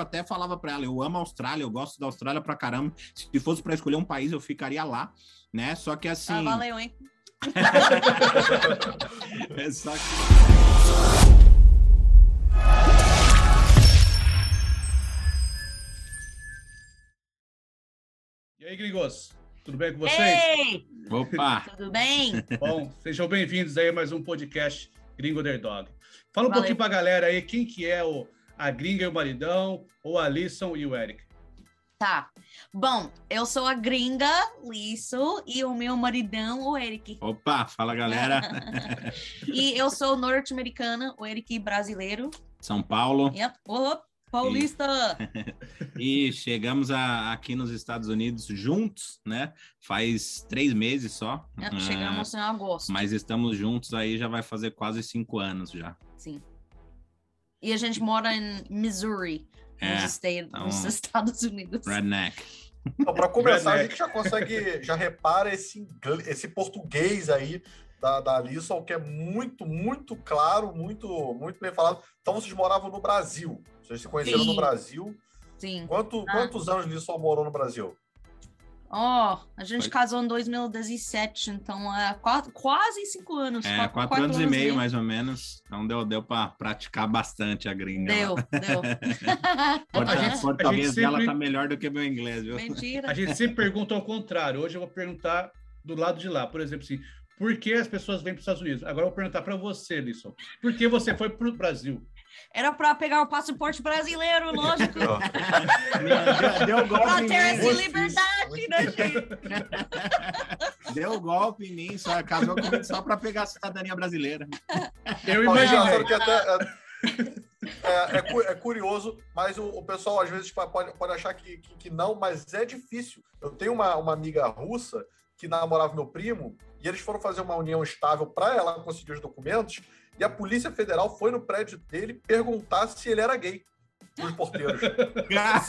até falava para ela, eu amo a Austrália, eu gosto da Austrália pra caramba. Se fosse para escolher um país, eu ficaria lá, né? Só que assim. Ah, valeu, hein? é só que. E aí, gringos? Tudo bem com vocês? Ei! Opa! Tudo bem? Bom, sejam bem-vindos aí a mais um podcast Gringo Underdog. Fala um Valeu. pouquinho pra galera aí quem que é o, a Gringa e o Maridão, ou a Alisson e o Eric. Tá. Bom, eu sou a Gringa, Lisso, e o meu maridão, o Eric. Opa, fala galera! e eu sou norte-americana, o Eric brasileiro. São Paulo. Yep. Opa, Paulista! E, e chegamos a, aqui nos Estados Unidos juntos, né? Faz três meses só. É, chegamos uh, em agosto. Mas estamos juntos aí, já vai fazer quase cinco anos já. Sim. E a gente mora em Missouri, é, nos, então, nos Estados Unidos. Redneck. Então, para começar, a gente já consegue, já repara esse, esse português aí da, da Alisson, que é muito, muito claro, muito, muito bem falado. Então, vocês moravam no Brasil. Vocês se conheceram Sim. no Brasil. Sim. Quanto, ah. Quantos anos Alisson morou no Brasil? Ó, oh, a gente Foi. casou em 2017, então é quatro, quase cinco anos. É, quatro, quatro anos, anos, e meio, mais ou menos. Então deu, deu para praticar bastante a gringa. Deu, lá. deu. o português dela sempre... tá melhor do que meu inglês, viu? Mentira. A gente sempre pergunta ao contrário. Hoje eu vou perguntar do lado de lá. Por exemplo, assim, por que as pessoas vêm para os Estados Unidos? Agora eu vou perguntar para você, Lisson. Por que você foi para o Brasil? Era para pegar o passaporte brasileiro, lógico. deu, deu golpe pra ter essa liberdade, né, gente? Deu golpe em mim, só casou comigo só para pegar a cidadania brasileira. Eu imaginei. Que até, é, é, é, é, curioso, mas o, o, pessoal às vezes pode, pode achar que, que, que, não, mas é difícil. Eu tenho uma, uma amiga russa que namorava meu primo e eles foram fazer uma união estável para ela conseguir os documentos e a Polícia Federal foi no prédio dele perguntar se ele era gay os porteiros.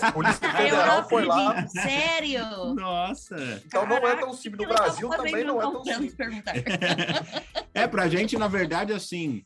A Polícia Federal foi lá. Sério? Nossa. Então não é tão simples. No Brasil também não é tão simples. é, pra gente, na verdade, assim,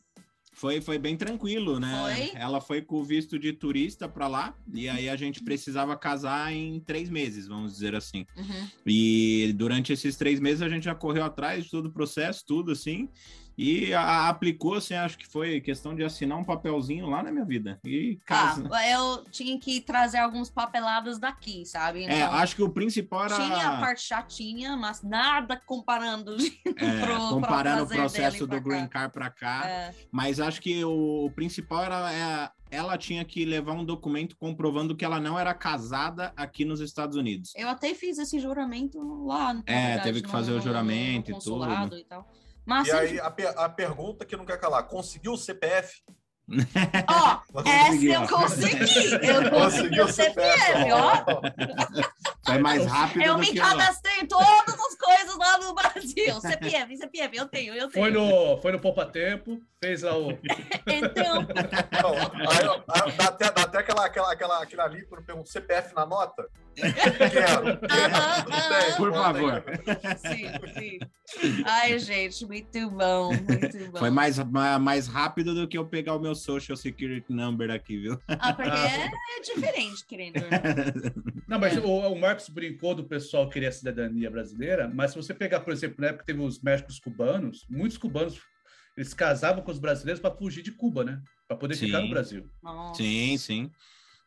foi, foi bem tranquilo, né? Foi? Ela foi com o visto de turista para lá, e aí a gente precisava casar em três meses, vamos dizer assim. Uhum. E durante esses três meses a gente já correu atrás de todo o processo, tudo assim. E a, aplicou, assim, acho que foi questão de assinar um papelzinho lá na minha vida. E casa. Ah, eu tinha que trazer alguns papelados daqui, sabe? É, então, é, acho que o principal era. Tinha a parte chatinha, mas nada comparando. É, pro, comparando o processo do Green Card para cá. É. Mas acho que o, principal era. É, ela tinha que levar um documento comprovando que ela não era casada aqui nos Estados Unidos. Eu até fiz esse juramento lá. É, verdade, teve que fazer no, o juramento e tudo. E tal. Mas, e aí, a, a pergunta que não quer calar: conseguiu o CPF? Ó, oh, essa eu consegui. Eu consegui o CPF, ó. Foi mais rápido. Eu me cadastrei em todas as coisas lá no Brasil. CPF, CPF, eu tenho, eu tenho. Foi no, foi no Poupa Tempo, fez lá o. então. Não, aí, aí, dá, até, dá até aquela, aquela, aquela, aquela ali, quando pergunta CPF na nota. Quero. quero. Por favor. Sim, sim. Ai, gente, muito bom, muito bom. Foi mais, mais rápido do que eu pegar o meu Social Security Number aqui, viu? Ah, porque é, é diferente, querendo. Não, mas o, o Marcos brincou do pessoal querer a cidadania brasileira, mas se você pegar, por exemplo, na época teve os médicos cubanos, muitos cubanos eles casavam com os brasileiros para fugir de Cuba, né? Para poder sim. ficar no Brasil. Nossa. Sim, sim.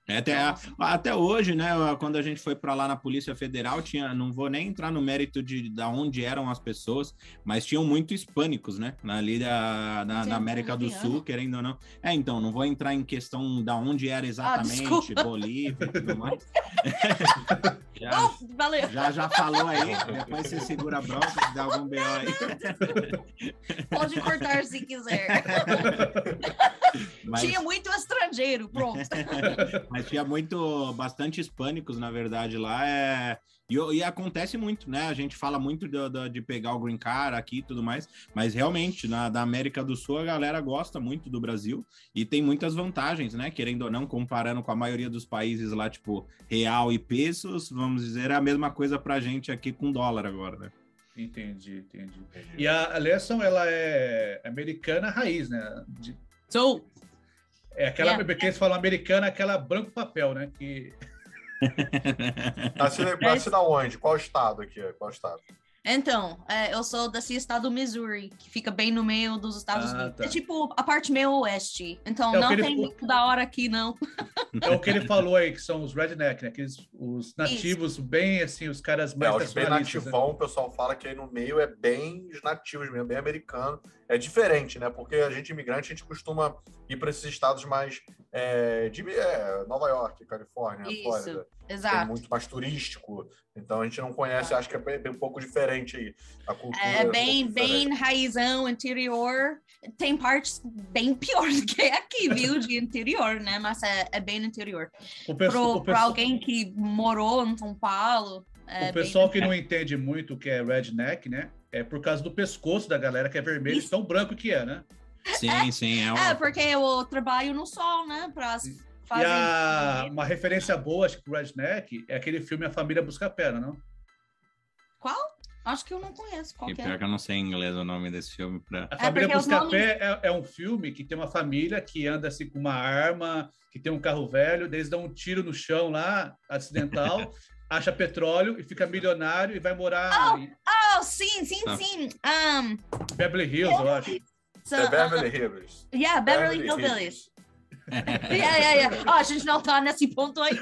É, até, até hoje, né? Quando a gente foi para lá na Polícia Federal, tinha, não vou nem entrar no mérito de da onde eram as pessoas, mas tinham muito hispânicos, né? Ali da, da, da América do Sul, querendo ou não. É, então, não vou entrar em questão da onde era ah, exatamente, ah, Bolívia e tudo mais. já, oh, valeu. já, já falou aí, depois você segura a bronca, se dá algum BO aí. Pode cortar se quiser. Mas... Tinha muito estrangeiro, pronto. Mas tinha muito, bastante hispânicos, na verdade, lá. É... E, e acontece muito, né? A gente fala muito de, de, de pegar o green card aqui e tudo mais, mas realmente, na da América do Sul, a galera gosta muito do Brasil e tem muitas vantagens, né? Querendo ou não, comparando com a maioria dos países lá, tipo, real e pesos, vamos dizer, é a mesma coisa pra gente aqui com dólar agora, né? Entendi, entendi. E a Lesson, ela é americana raiz, né? De... Sou! É aquela yeah. que eles falam americana, aquela branco papel, né? Que... Nasce, nasce da onde? Qual estado aqui? Qual estado? Então, é, eu sou desse estado do Missouri, que fica bem no meio dos Estados ah, Unidos. Tá. É tipo a parte meio oeste. Então, é não tem ele... muito da hora aqui, não. É o que ele falou aí, que são os redneck, né? Aqueles, os nativos Isso. bem, assim, os caras mais é, os bem né? nativão, né? o pessoal fala que aí no meio é bem os nativos mesmo, bem americano. É diferente, né? Porque a gente imigrante, a gente costuma ir para esses estados mais é, de é, Nova York, Califórnia, Isso. Flórida. Exato. É muito mais turístico. Então a gente não conhece, acho que é bem, um pouco diferente aí. A cultura é bem, um bem raizão, interior. Tem partes bem piores que aqui, viu? De interior, né? Mas é, é bem interior. Para alguém que morou em São Paulo. É o pessoal bem... que não entende muito o que é redneck, né? É por causa do pescoço da galera que é vermelho, Isso. tão branco que é, né? Sim, é, sim. É, uma... é, porque eu trabalho no sol, né? Para Fazem... E a, uma referência boa, acho que pro Redneck, é aquele filme A Família Busca Pera, não? Qual? Acho que eu não conheço. Qual e é? pior que eu não sei em inglês o nome desse filme. Pra... A Família é Busca nomes... Pé é, é, um filme que tem uma família que anda assim com uma arma, que tem um carro velho, eles dão um tiro no chão lá, acidental, acha petróleo e fica milionário e vai morar. Oh, em... oh sim, sim, ah. sim. Um... Beverly Hills, eu acho. So, é Beverly Hills. Yeah, Beverly, Beverly Hills. Hills. ai, ai, ai. Oh, a gente não tá nesse ponto aí.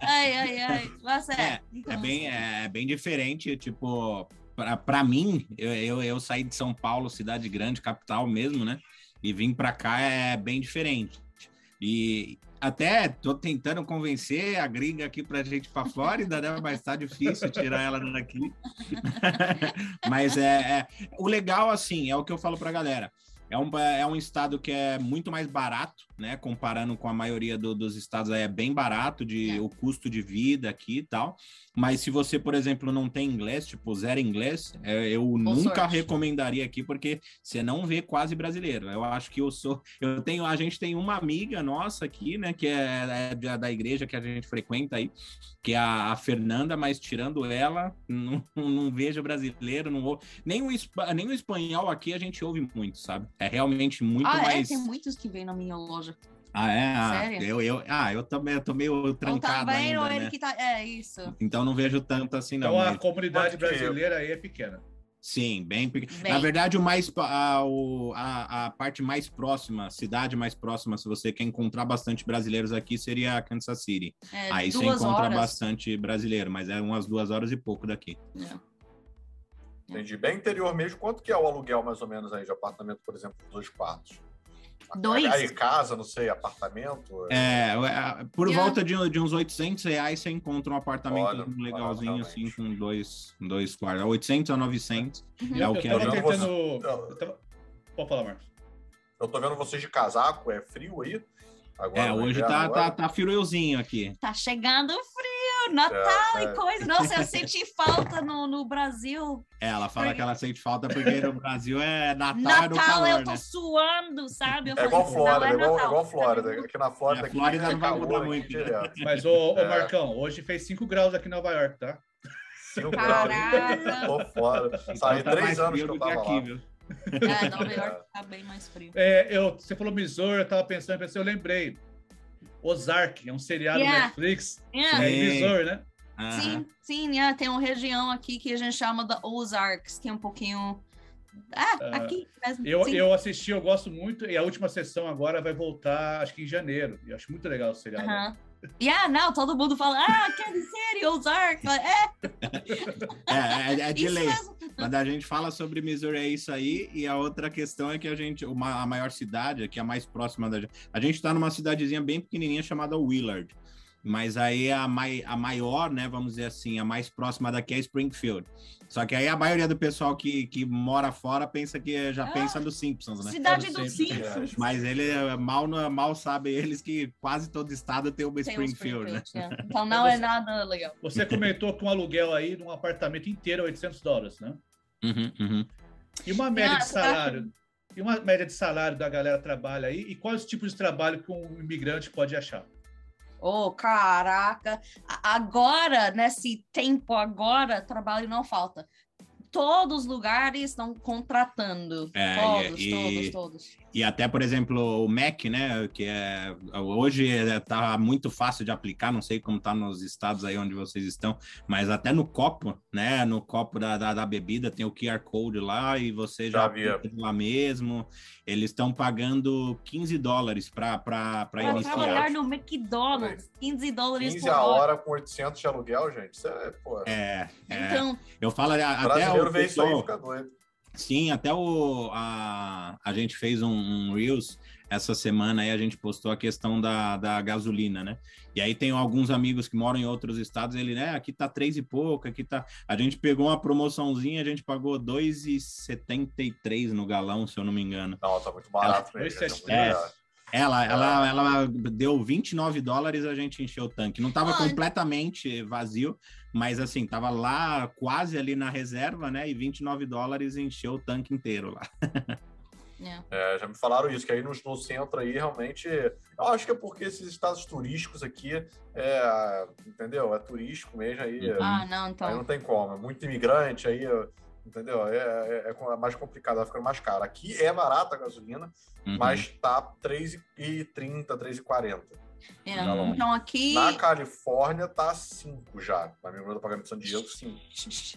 ai, ai, ai. Mas é. É, então... é, bem, é bem diferente, tipo, para mim, eu, eu, eu saí de São Paulo, cidade grande, capital mesmo, né? E vim para cá é bem diferente. E até tô tentando convencer a gringa aqui pra gente ir pra Flórida, né? Mas tá difícil tirar ela daqui. Mas é, é, o legal, assim, é o que eu falo pra galera. É um, é um estado que é muito mais barato, né? Comparando com a maioria do, dos estados, é bem barato de é. o custo de vida aqui e tal. Mas se você, por exemplo, não tem inglês, tipo zero inglês, é, eu Com nunca sorte. recomendaria aqui, porque você não vê quase brasileiro. Eu acho que eu sou. Eu tenho, a gente tem uma amiga nossa aqui, né? Que é, é da, igreja que a gente frequenta aí, que é a, a Fernanda, mas tirando ela, não, não vejo brasileiro, não vou. Nem o, nem o espanhol aqui a gente ouve muito, sabe? É realmente muito ah, é? mais. É, tem muitos que vêm na minha loja. Ah, é? Ah, Sério? Eu, eu, ah, eu também eu tô meio trancado também, ainda, ou ele né? que tá... É, isso. Então não vejo tanto assim, não. Então a mas... comunidade brasileira aí é pequena. Sim, bem pequena. Na verdade, o mais, a, o, a, a parte mais próxima, cidade mais próxima, se você quer encontrar bastante brasileiros aqui, seria Kansas City. É, aí você encontra horas. bastante brasileiro, mas é umas duas horas e pouco daqui. É. Entendi. Bem interior mesmo. Quanto que é o aluguel, mais ou menos, aí de apartamento, por exemplo, dois quartos? Dois? Aí, casa, não sei, apartamento. É, é por yeah. volta de, de, uns 800 reais você encontra um apartamento olha, legalzinho, olha, assim, com dois, dois quartos. 800 a 900 uhum. é o que eu tava tentando... Eu tava... Pode falar, Marcos. Eu tô vendo vocês de casaco, é frio aí? Agora, é, hoje tá, tá, tá friozinho aqui. Tá chegando frio. Natal é, e é. coisa. Nossa, eu senti falta no, no Brasil. É, ela fala porque... que ela sente falta porque no Brasil é Natal, Natal no calor, eu tô né? suando, sabe? Eu é igual Flórida, é igual, igual Flórida. Aqui na Flórida, é, Flórida não vai mudar muito. Direto. Mas, ô, ô, é. Marcão, hoje fez 5 graus aqui em Nova York, tá? 5 graus. Tô fora. Então Saí tá três anos que eu tava aqui, lá. Viu? É, Nova York tá bem mais frio. É, eu, você falou Missouri, eu tava pensando, pensei, eu lembrei. Ozark, é um seriado yeah. Netflix. Yeah. É emisor, né? Sim, sim, yeah, tem uma região aqui que a gente chama da Ozarks, que é um pouquinho. Ah, uh, aqui mesmo. Eu, eu assisti, eu gosto muito, e a última sessão agora vai voltar, acho que em janeiro. Eu acho muito legal o seriado. Uh -huh. Yeah, não, todo mundo fala, ah, aquele série, Ozark. É. é, é, é de lei. Quando a gente fala sobre Missouri, é isso aí. E a outra questão é que a gente, uma, a maior cidade, que é a mais próxima da gente, a gente está numa cidadezinha bem pequenininha chamada Willard. Mas aí a, mai, a maior, né, vamos dizer assim, a mais próxima daqui é Springfield. Só que aí a maioria do pessoal que, que mora fora pensa que já ah, pensa nos Simpsons, né? Cidade dos Simpsons. Mas ele mal, mal sabe eles que quase todo estado tem uma tem Springfield, um Springfield né? É. Então não é nada legal. Você comentou que um aluguel aí de um apartamento inteiro é 800 dólares, né? Uhum, uhum. E uma média ah, de salário? E uma média de salário da galera trabalha aí? E quais tipos de trabalho que um imigrante pode achar? Oh, caraca! Agora, nesse tempo agora, trabalho não falta. todos os lugares estão contratando. É, todos, e, todos, todos. E até, por exemplo, o Mac, né? Que é hoje está muito fácil de aplicar, não sei como está nos estados aí onde vocês estão, mas até no copo, né? No copo da, da, da bebida tem o QR Code lá e você já, já lá mesmo. Eles estão pagando 15 dólares para iniciar. trabalhar no McDonald's, 15 dólares 15 por a hora com 800 de aluguel, gente. Isso é, pô. É, é. Então, eu falo até o pessoal, isso aí, fica doido. Sim, até o, a, a gente fez um, um Reels essa semana aí a gente postou a questão da, da gasolina, né? E aí tem alguns amigos que moram em outros estados, ele, né, aqui tá três e pouco, aqui tá... A gente pegou uma promoçãozinha, a gente pagou 2,73 no galão, se eu não me engano. Não, tá muito barato. É, é, ela, ela, ela deu 29 dólares, a gente encheu o tanque. Não tava completamente vazio, mas assim, tava lá quase ali na reserva, né? E 29 dólares encheu o tanque inteiro lá. É. é, já me falaram isso, que aí no, no, centro aí realmente. Eu acho que é porque esses estados turísticos aqui, é, entendeu? É turístico mesmo aí. Ah, não, então. Aí não tem como. É muito imigrante aí, entendeu? É, é, é mais complicado, vai ficando mais caro. Aqui é barata a gasolina, uhum. mas tá R$3,30, R$3,40. É, então aqui. Na Califórnia tá 5 já. Na minha do pagamento de São Diego, 5.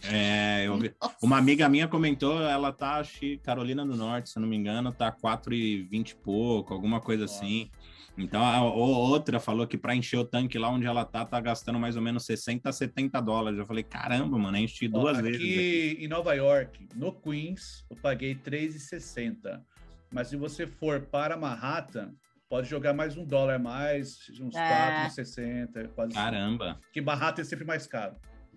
É, eu... uma amiga minha comentou, ela tá, acho que Carolina do Norte, se eu não me engano, tá 4,20 e pouco, alguma coisa Nossa. assim. Então, a, a, outra falou que para encher o tanque lá onde ela tá, tá gastando mais ou menos 60 a 70 dólares. Eu falei, caramba, mano, enchi duas aqui vezes. Aqui em Nova York, no Queens, eu paguei 3,60. Mas se você for para Manhattan, pode jogar mais um dólar a mais, uns é. 4,60, quase. Caramba! Assim. Que Manhattan é sempre mais caro.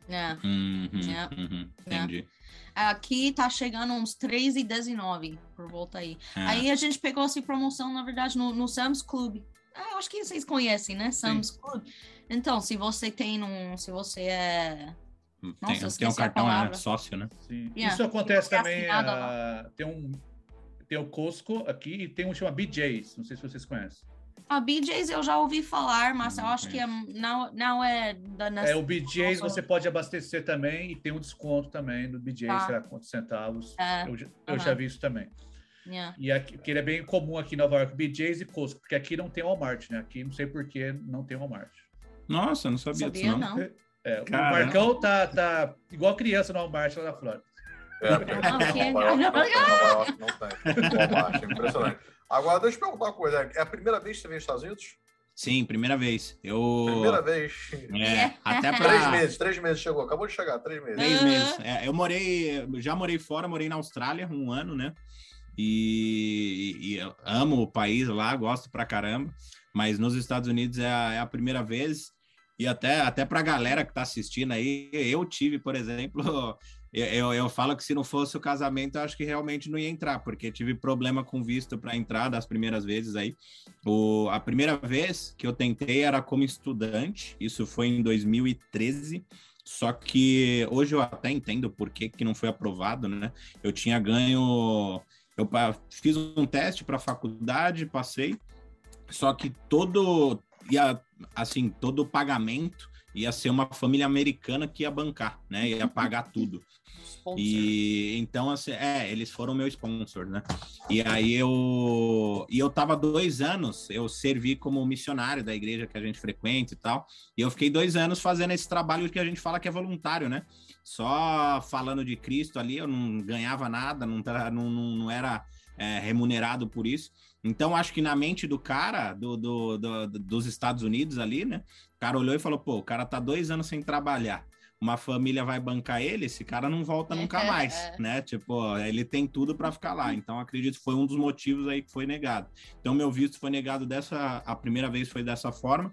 É. Uhum, é. Uhum, entendi. Aqui tá chegando uns 3,19 por volta aí. É. Aí a gente pegou essa promoção, na verdade, no, no Sam's Club. Ah, acho que vocês conhecem, né? Sam's Sim. Club. Então, se você tem um. Se você é. Nossa, tem, tem um cartão é, sócio, né? Sim. Yeah. Isso acontece também. Uh, tem um tem o Costco aqui e tem um que chama BJ's. Não sei se vocês conhecem. A BJ's eu já ouvi falar, mas eu acho que é, não, não é da É, o BJ's você pode abastecer também e tem um desconto também no BJ's, tá. sei lá quantos centavos. É. Eu, eu já vi isso também. Yeah. E aqui, que ele é bem comum aqui em Nova York, BJ's e Costco, porque aqui não tem Walmart, né? Aqui não sei por que não tem Walmart. Nossa, não sabia, sabia disso, não. não. É, o Marcão tá, tá igual criança no Walmart lá na Flórida. É, porque Nova York, Nova York não tem. Walmart, é impressionante. Agora, deixa eu perguntar uma coisa. É a primeira vez que você vem aos Estados Unidos? Sim, primeira vez. Eu... Primeira vez. É, até pra... Três meses, três meses chegou. Acabou de chegar, três meses. Três meses. É, eu morei, já morei fora, morei na Austrália um ano, né? E, e, e amo o país lá, gosto pra caramba. Mas nos Estados Unidos é a, é a primeira vez. E até, até pra galera que tá assistindo aí, eu tive, por exemplo, eu, eu falo que se não fosse o casamento, eu acho que realmente não ia entrar, porque tive problema com visto para entrar das primeiras vezes aí. O, a primeira vez que eu tentei era como estudante, isso foi em 2013. Só que hoje eu até entendo por que, que não foi aprovado, né? Eu tinha ganho. Eu fiz um teste para faculdade, passei, só que todo. Ia, assim, todo o pagamento ia ser uma família americana que ia bancar, né? Ia pagar tudo. E então, assim, é, eles foram meu sponsor, né? E aí eu e eu tava dois anos, eu servi como missionário da igreja que a gente frequenta e tal. E eu fiquei dois anos fazendo esse trabalho que a gente fala que é voluntário, né? Só falando de Cristo ali, eu não ganhava nada, não, não, não era é, remunerado por isso. Então, acho que na mente do cara, do, do, do, dos Estados Unidos ali, né? O cara olhou e falou: pô, o cara tá dois anos sem trabalhar uma família vai bancar ele, esse cara não volta nunca é. mais, né? Tipo, ele tem tudo para ficar lá. Então, acredito que foi um dos motivos aí que foi negado. Então, meu visto foi negado dessa, a primeira vez foi dessa forma.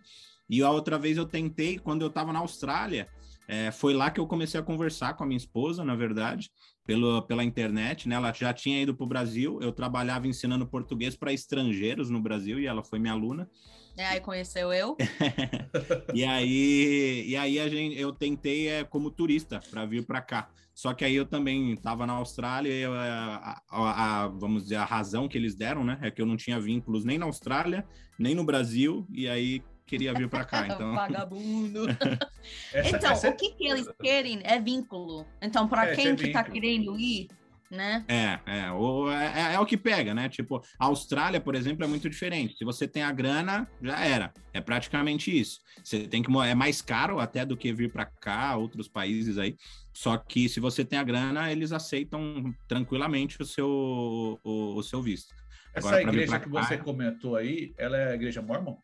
E a outra vez eu tentei, quando eu estava na Austrália, é, foi lá que eu comecei a conversar com a minha esposa, na verdade, pelo, pela internet, né? Ela já tinha ido para o Brasil, eu trabalhava ensinando português para estrangeiros no Brasil e ela foi minha aluna. É, aí conheceu eu. e aí, e aí a gente, eu tentei é, como turista para vir para cá. Só que aí eu também estava na Austrália e eu, é, a, a, a, vamos dizer, a razão que eles deram, né, é que eu não tinha vínculos nem na Austrália, nem no Brasil, e aí queria vir para cá. Então... Vagabundo. essa, então, essa... o que, que eles querem é vínculo. Então, para é, quem que está querendo ir, né? É, é o, é, é, é, o que pega, né? Tipo, a Austrália, por exemplo, é muito diferente. Se você tem a grana, já era. É praticamente isso. Você tem que é mais caro até do que vir para cá, outros países aí. Só que se você tem a grana, eles aceitam tranquilamente o seu, o, o seu visto. Essa Agora, igreja que você comentou aí, ela é a igreja mormon?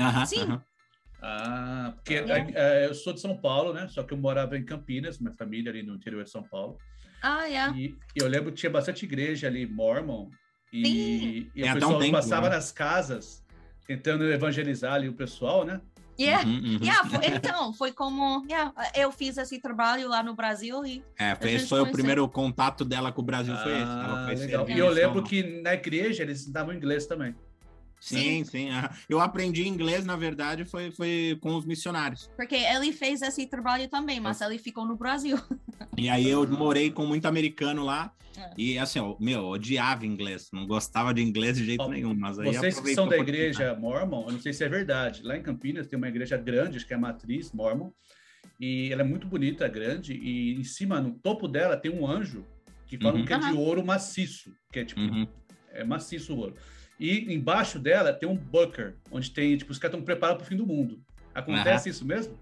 Aham, Sim. Aham. Ah, porque é, é, eu sou de São Paulo, né? Só que eu morava em Campinas, minha família ali no interior de São Paulo. Ah, é. E, eu lembro que tinha bastante igreja ali, Mormon, e, e o pessoal um tempo, passava né? nas casas tentando evangelizar ali o pessoal, né? Yeah. Uhum, uhum. Yeah, foi, então, foi como yeah, eu fiz esse trabalho lá no Brasil e. É, foi, esse foi o primeiro contato dela com o Brasil, foi ah, esse. Ela e eu lembro que na igreja eles davam inglês também. Sim, sim. sim. Eu aprendi inglês, na verdade, foi, foi com os missionários. Porque ele fez esse trabalho também, mas ele ficou no Brasil. E aí eu morei com muito americano lá. É. E assim, eu, meu, odiava inglês, não gostava de inglês de jeito nenhum. Mas aí vocês que são da igreja Mormon, eu não sei se é verdade. Lá em Campinas tem uma igreja grande, acho que é a Matriz Mormon, e ela é muito bonita, grande, e em cima, no topo dela, tem um anjo que falam uhum. que é de ouro maciço, que é tipo, uhum. é maciço o ouro. E embaixo dela tem um bunker, onde tem, tipo, os caras estão preparados para o fim do mundo. Acontece uhum. isso mesmo?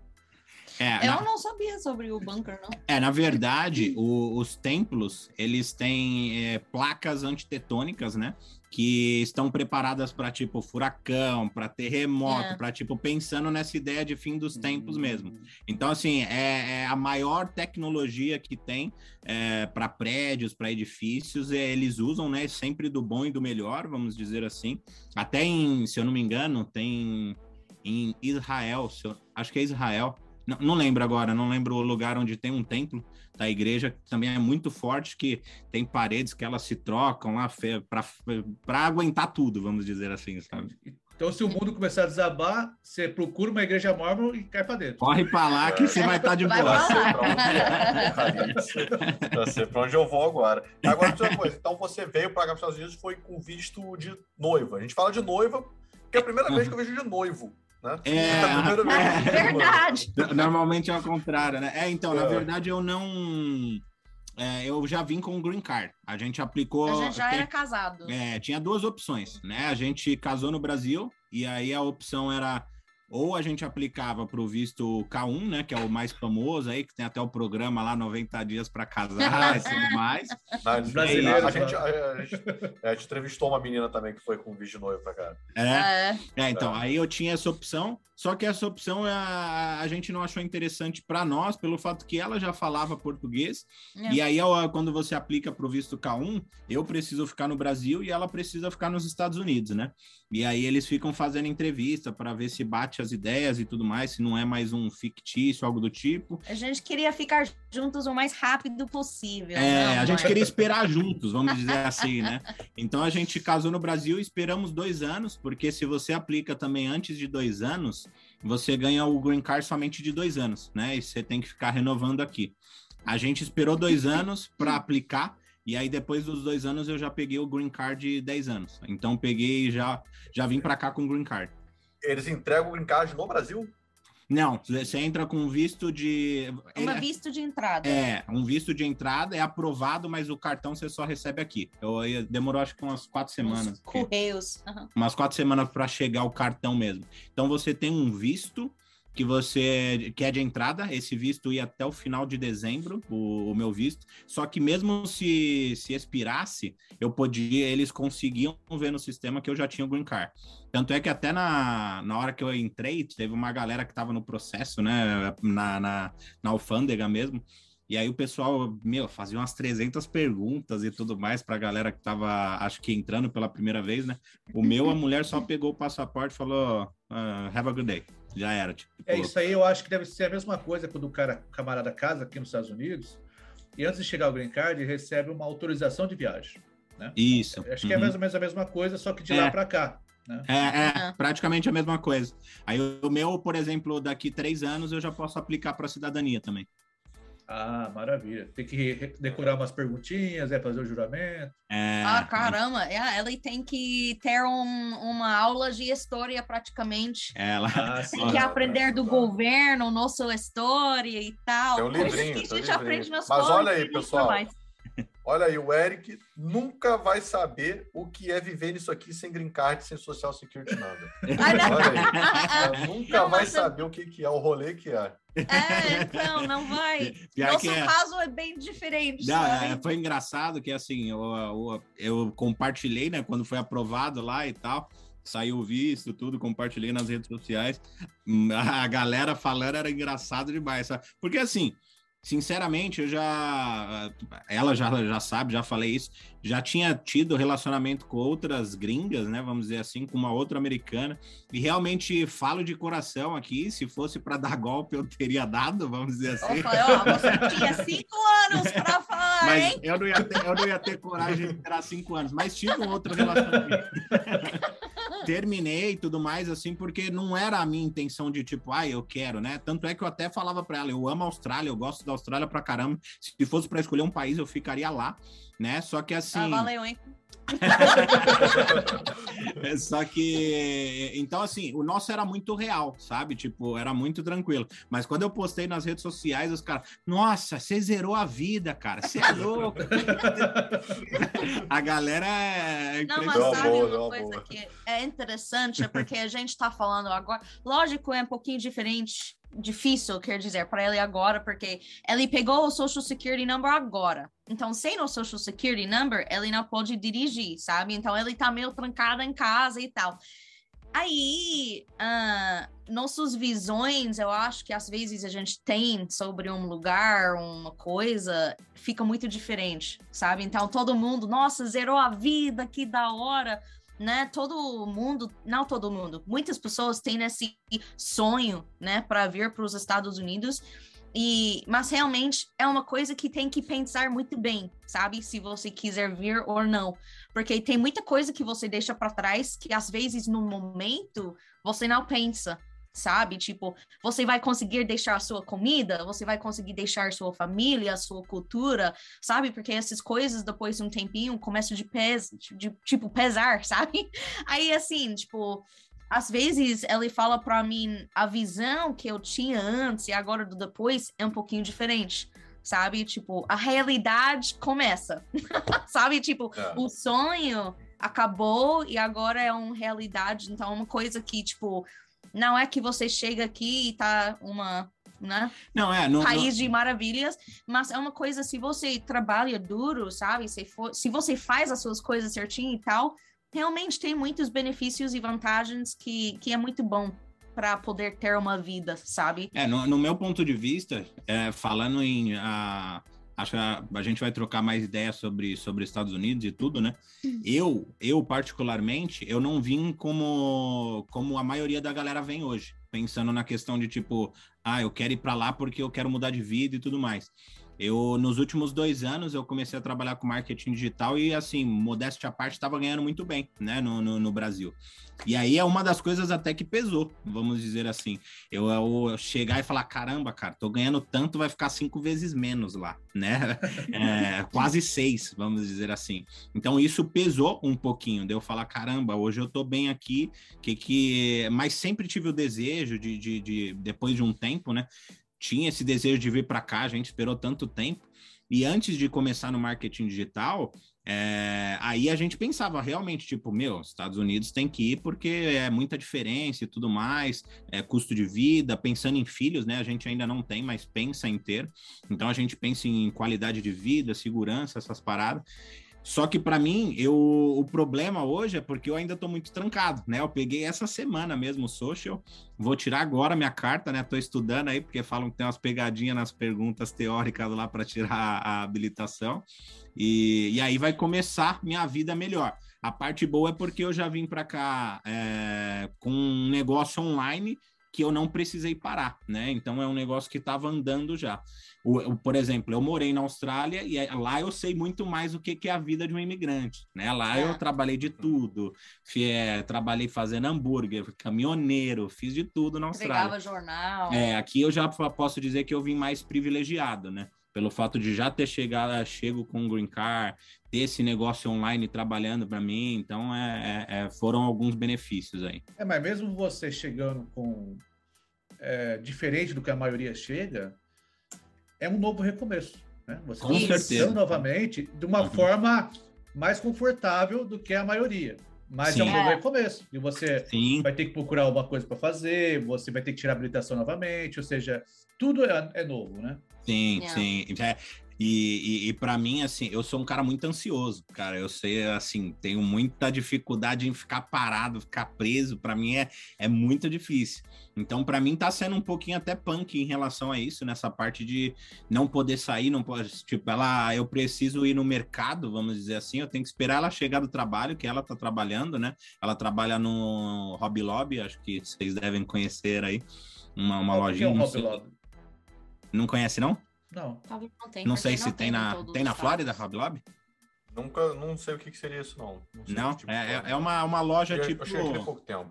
É, eu na... não sabia sobre o bunker, não. É, na verdade, o, os templos, eles têm é, placas antitetônicas, né? Que estão preparadas para tipo furacão, para terremoto, é. para tipo pensando nessa ideia de fim dos tempos hum. mesmo. Então, assim, é, é, a maior tecnologia que tem é, para prédios, para edifícios, é, eles usam, né? Sempre do bom e do melhor, vamos dizer assim. Até em, se eu não me engano, tem em Israel, eu, acho que é Israel não, não, lembro agora, não lembro o lugar onde tem um templo da igreja, que também é muito forte, que tem paredes que elas se trocam lá para aguentar tudo, vamos dizer assim, sabe? Então, se o mundo começar a desabar, você procura uma igreja mórmon e cai para dentro. Corre para lá que você vai estar tá de boa. Eu sei para onde eu vou agora. Agora, outra coisa. Então, você veio para os Estados Unidos foi com visto de noiva. A gente fala de noiva, que é a primeira vez que eu vejo de noivo. Né? É, é verdade. Normalmente é ao contrário, né? É, então, é. na verdade, eu não. É, eu já vim com o green card. A gente aplicou. A gente já tem, era casado. É, tinha duas opções, né? A gente casou no Brasil e aí a opção era ou a gente aplicava para o visto K1, né, que é o mais famoso aí, que tem até o programa lá 90 dias para casar e tudo mais. brasileiro, a, gente, a, gente, a, gente, entrevistou uma menina também que foi com visto de noivo para cá. É? é, é então, aí eu tinha essa opção, só que essa opção a, a gente não achou interessante para nós, pelo fato que ela já falava português, é. e aí quando você aplica para o visto K1, eu preciso ficar no Brasil e ela precisa ficar nos Estados Unidos, né? E aí eles ficam fazendo entrevista para ver se bate as ideias e tudo mais, se não é mais um fictício, algo do tipo. A gente queria ficar juntos o mais rápido possível. É, não, a gente queria esperar juntos, vamos dizer assim, né? Então a gente casou no Brasil e esperamos dois anos, porque se você aplica também antes de dois anos, você ganha o Green Card somente de dois anos, né? E você tem que ficar renovando aqui. A gente esperou dois anos para aplicar e aí, depois dos dois anos, eu já peguei o green card de 10 anos. Então, peguei já já vim para cá com o green card. Eles entregam o green card no Brasil? Não, você entra com visto de. Um é, visto de entrada. É, um visto de entrada é aprovado, mas o cartão você só recebe aqui. Eu, demorou acho que umas quatro semanas. Os correios. Uhum. Umas quatro semanas para chegar o cartão mesmo. Então você tem um visto que você quer de entrada, esse visto ia até o final de dezembro, o, o, meu visto. Só que mesmo se, se expirasse, eu podia, eles conseguiam ver no sistema que eu já tinha o green card. Tanto é que até na, na hora que eu entrei, teve uma galera que estava no processo, né, na, na, na alfândega mesmo. E aí o pessoal, meu, fazia umas 300 perguntas e tudo mais para a galera que estava, acho que entrando pela primeira vez, né? O meu, a mulher só pegou o passaporte e falou, uh, have a good day. Já era, tipo. É isso aí, eu acho que deve ser a mesma coisa quando o cara, camarada casa aqui nos Estados Unidos, e antes de chegar o Green Card, recebe uma autorização de viagem. Né? Isso. Acho que é uhum. é mais ou menos a mesma coisa, só que de é. lá para cá. Né? É, é, praticamente a mesma coisa. Aí o meu, por exemplo, daqui três anos eu já posso aplicar para cidadania também. Ah, maravilha. Tem que decorar umas perguntinhas, é fazer o juramento. É... Ah, caramba. É, ela tem que ter um, uma aula de história praticamente. Ela ah, tem que aprender do governo, nossa história e tal. Tem um livrinho, que a gente aprende nas Mas olha aí, pessoal. Olha aí, o Eric nunca vai saber o que é viver nisso aqui sem green card, sem social security nada. Olha aí. nunca vai saber o que, que é, o rolê que é. É, então, não vai. Pior Nosso é... caso é bem diferente. Não, é, foi engraçado que, assim, eu, eu, eu, compartilhei, né, quando foi aprovado lá e tal, saiu o visto, tudo, compartilhei nas redes sociais. A galera falando era engraçado demais, sabe? Porque, assim, sinceramente, eu já. Ela já, já sabe, já falei isso. Já tinha tido relacionamento com outras gringas, né? Vamos dizer assim, com uma outra americana. E realmente falo de coração aqui. Se fosse para dar golpe, eu teria dado, vamos dizer assim. Eu falei, ó, você tinha cinco anos para falar, mas hein? Eu não, ia ter, eu não ia ter coragem de esperar cinco anos, mas tive um outro relacionamento. terminei e tudo mais, assim, porque não era a minha intenção de tipo, ah, eu quero, né? Tanto é que eu até falava para ela, eu amo a Austrália, eu gosto da Austrália pra caramba. Se fosse para escolher um país, eu ficaria lá, né? Só que assim. Ah, valeu, hein? Só que, então, assim, o nosso era muito real, sabe? Tipo, era muito tranquilo. Mas quando eu postei nas redes sociais, os caras, nossa, você zerou a vida, cara, você é louco. a galera é. Não, mas sabe uma coisa que é interessante, é porque a gente tá falando agora. Lógico, é um pouquinho diferente difícil, quer dizer, para ele agora, porque ele pegou o Social Security Number agora. Então, sem o Social Security Number, ele não pode dirigir, sabe? Então, ele tá meio trancado em casa e tal. Aí, uh, nossas visões, eu acho que às vezes a gente tem sobre um lugar, uma coisa, fica muito diferente, sabe? Então, todo mundo, nossa, zerou a vida, que da hora né? Todo mundo, não todo mundo, muitas pessoas têm esse sonho, né, para vir para os Estados Unidos. E, mas realmente é uma coisa que tem que pensar muito bem, sabe? Se você quiser vir ou não, porque tem muita coisa que você deixa para trás que às vezes no momento você não pensa, sabe? Tipo, você vai conseguir deixar a sua comida, você vai conseguir deixar sua família, a sua cultura, sabe? Porque essas coisas, depois de um tempinho, começam de, pes de tipo, pesar, sabe? Aí, assim, tipo, às vezes ele fala para mim a visão que eu tinha antes e agora do depois é um pouquinho diferente. Sabe? Tipo, a realidade começa. sabe? Tipo, é. o sonho acabou e agora é uma realidade. Então, é uma coisa que, tipo, não é que você chega aqui e tá uma né? Não, é. Não, País não... de maravilhas, mas é uma coisa, se você trabalha duro, sabe? Se, for, se você faz as suas coisas certinho e tal, realmente tem muitos benefícios e vantagens que, que é muito bom para poder ter uma vida, sabe? É, no, no meu ponto de vista, é, falando em. Uh acho que a, a, gente vai trocar mais ideias sobre, sobre Estados Unidos e tudo, né? Eu, eu particularmente, eu não vim como, como a maioria da galera vem hoje, pensando na questão de tipo, ah, eu quero ir para lá porque eu quero mudar de vida e tudo mais. Eu, nos últimos dois anos, eu comecei a trabalhar com marketing digital e, assim, modéstia à parte, estava ganhando muito bem, né, no, no, no, Brasil. E aí é uma das coisas até que pesou, vamos dizer assim. Eu, eu, chegar e falar, caramba, cara, tô ganhando tanto, vai ficar cinco vezes menos lá, né? É, quase seis, vamos dizer assim. Então, isso pesou um pouquinho, de eu falar, caramba, hoje eu tô bem aqui, que que... Mas sempre tive o desejo de, de, de depois de um tempo, né, tinha esse desejo de vir para cá, a gente esperou tanto tempo. E antes de começar no marketing digital, é, aí a gente pensava realmente, tipo, meu, Estados Unidos tem que ir porque é muita diferença e tudo mais, é custo de vida, pensando em filhos, né? A gente ainda não tem, mas pensa em ter. Então a gente pensa em qualidade de vida, segurança, essas paradas. Só que para mim, eu, o problema hoje é porque eu ainda estou muito trancado, né? Eu peguei essa semana mesmo o social, vou tirar agora minha carta, né? Estou estudando aí porque falam que tem umas pegadinhas nas perguntas teóricas lá para tirar a, habilitação. E, e aí vai começar minha vida melhor. A parte boa é porque eu já vim para cá é, com um negócio online que eu não precisei parar, né? Então é um negócio que estava andando já. O, o, por exemplo, eu morei na Austrália e lá eu sei muito mais o que, que é a vida de um imigrante, né? Lá é. eu trabalhei de tudo, Fui, é, trabalhei fazendo hambúrguer, caminhoneiro, fiz de tudo na Austrália. Pegava jornal. É, aqui eu já posso dizer que eu vim mais privilegiado, né? pelo fato de já ter chegado, chego com o Green Card, ter esse negócio online trabalhando para mim, então é, é, é, foram alguns benefícios aí. É, mas mesmo você chegando com é, diferente do que a maioria chega, é um novo recomeço. Né? Você com certeza. novamente de uma uhum. forma mais confortável do que a maioria. Mas Sim. é um novo recomeço. E você Sim. vai ter que procurar alguma coisa para fazer, você vai ter que tirar a habilitação novamente, ou seja, tudo é, é novo, né? Sim, yeah. sim. E, e, e para mim, assim, eu sou um cara muito ansioso, cara. Eu sei, assim, tenho muita dificuldade em ficar parado, ficar preso. Para mim é, é muito difícil. Então, para mim, tá sendo um pouquinho até punk em relação a isso, nessa parte de não poder sair, não pode. Tipo, ela, eu preciso ir no mercado, vamos dizer assim. Eu tenho que esperar ela chegar do trabalho, que ela tá trabalhando, né? Ela trabalha no Hobby Lobby, acho que vocês devem conhecer aí. Uma, uma lojinha. Que é um Hobby Lobby? Não conhece, não? Não. não tem. Não sei se tem, na, tem na Flórida, Hobby Lobby? Nunca, não sei o que, que seria isso, não. Não, não tipo é, é, é uma, uma loja eu, tipo... Eu cheguei há pouco tempo.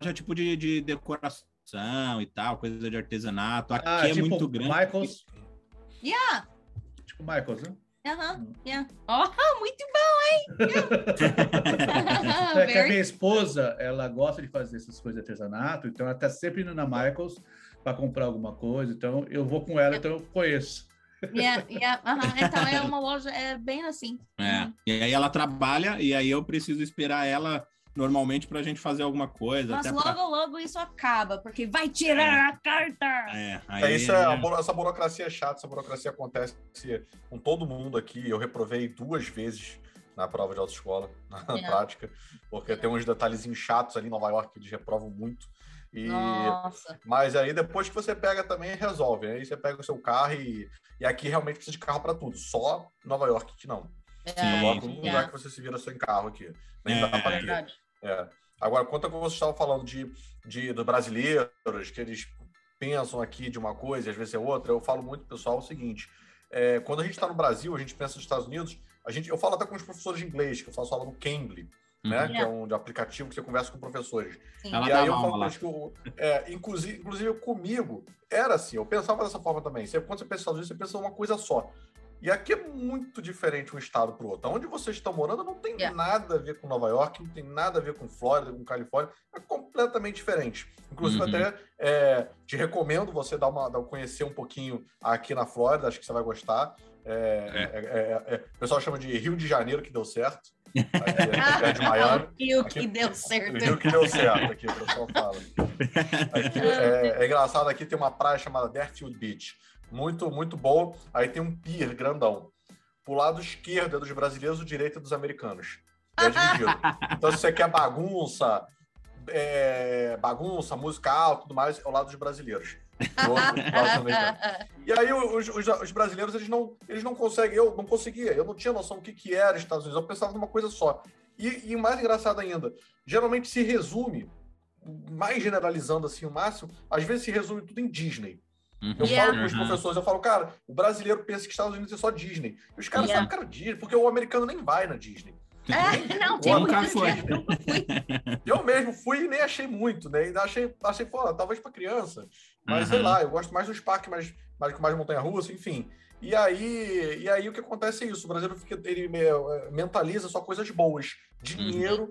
Loja tipo de, de decoração e tal, coisa de artesanato. Aqui ah, é tipo muito grande. Michaels. Yeah. Tipo Michaels, né? Aham, uhum, yeah. Oh, muito bom, hein? é que a minha esposa, ela gosta de fazer essas coisas de artesanato, então ela tá sempre indo na Michaels para comprar alguma coisa. Então eu vou com ela, então eu conheço. Yeah, yeah, uh -huh. Então é uma loja, é bem assim. É. Uhum. E aí ela trabalha e aí eu preciso esperar ela normalmente para a gente fazer alguma coisa. Mas logo, pra... logo isso acaba, porque vai tirar é. a carta. É, aí, é isso é, é... essa burocracia é chata, essa burocracia acontece com todo mundo aqui. Eu reprovei duas vezes na prova de autoescola, na é. prática, porque tem uns detalhezinhos chatos ali em Nova York que eles reprovam muito. E, Nossa. Mas aí depois que você pega também resolve. Aí você pega o seu carro e, e aqui realmente precisa de carro para tudo. Só Nova York que não. É, Nova York é um lugar que você se vira sem carro aqui. Nem é, dá para é É. Agora, quanto a que você estava falando de, de, de brasileiros, que eles pensam aqui de uma coisa e às vezes é outra, eu falo muito pessoal o seguinte: é, quando a gente está no Brasil, a gente pensa nos Estados Unidos, a gente, eu falo até com os professores de inglês, que eu faço aula no Cambly né? Uhum. Que é um de aplicativo que você conversa com professores. Sim. e aí eu falo que eu, é, inclusive, inclusive comigo era assim, eu pensava dessa forma também. Você, quando você pensa nisso, você pensa uma coisa só. E aqui é muito diferente um estado para o outro. Onde vocês estão morando não tem yeah. nada a ver com Nova York, não tem nada a ver com Flórida, com Califórnia, é completamente diferente. Inclusive, uhum. até é, te recomendo você dar uma, dar, conhecer um pouquinho aqui na Flórida, acho que você vai gostar. É, é. é, é o pessoal chama de Rio de Janeiro, que deu certo. Aqui é Miami. Rio que deu certo. Rio que deu certo, aqui o pessoal fala. Aqui, é, é, engraçado, aqui tem uma praia chamada Deerfield Beach. Muito, muito boa. Aí tem um pier grandão. Pro lado esquerdo é dos brasileiros, o direito é dos americanos. É dividido. Então, se você quer bagunça, é, bagunça, música alta tudo mais, é o lado dos brasileiros. e aí os, os, os, brasileiros eles não, eles não conseguem, eu não conseguia, eu não tinha noção do que, que era Estados Unidos, eu pensava numa coisa só. E, e mais engraçado ainda, geralmente se resume, mais generalizando assim o máximo, às vezes se resume tudo em Disney. Uhum. Eu yeah. falo com os professores, eu falo, cara, o brasileiro pensa que Estados Unidos é só Disney. E os caras yeah. sabem que era Disney, porque o americano nem vai na Disney. É, não, tem nunca foi. Eu mesmo fui e nem achei muito, né? Ainda achei, achei fora, talvez para criança. Mas uhum. sei lá, eu gosto mais dos parques mais, mais, mais montanha-russa, enfim. E aí, e aí o que acontece é isso: o brasileiro fica, ele é, mentaliza só coisas boas. Dinheiro, uhum.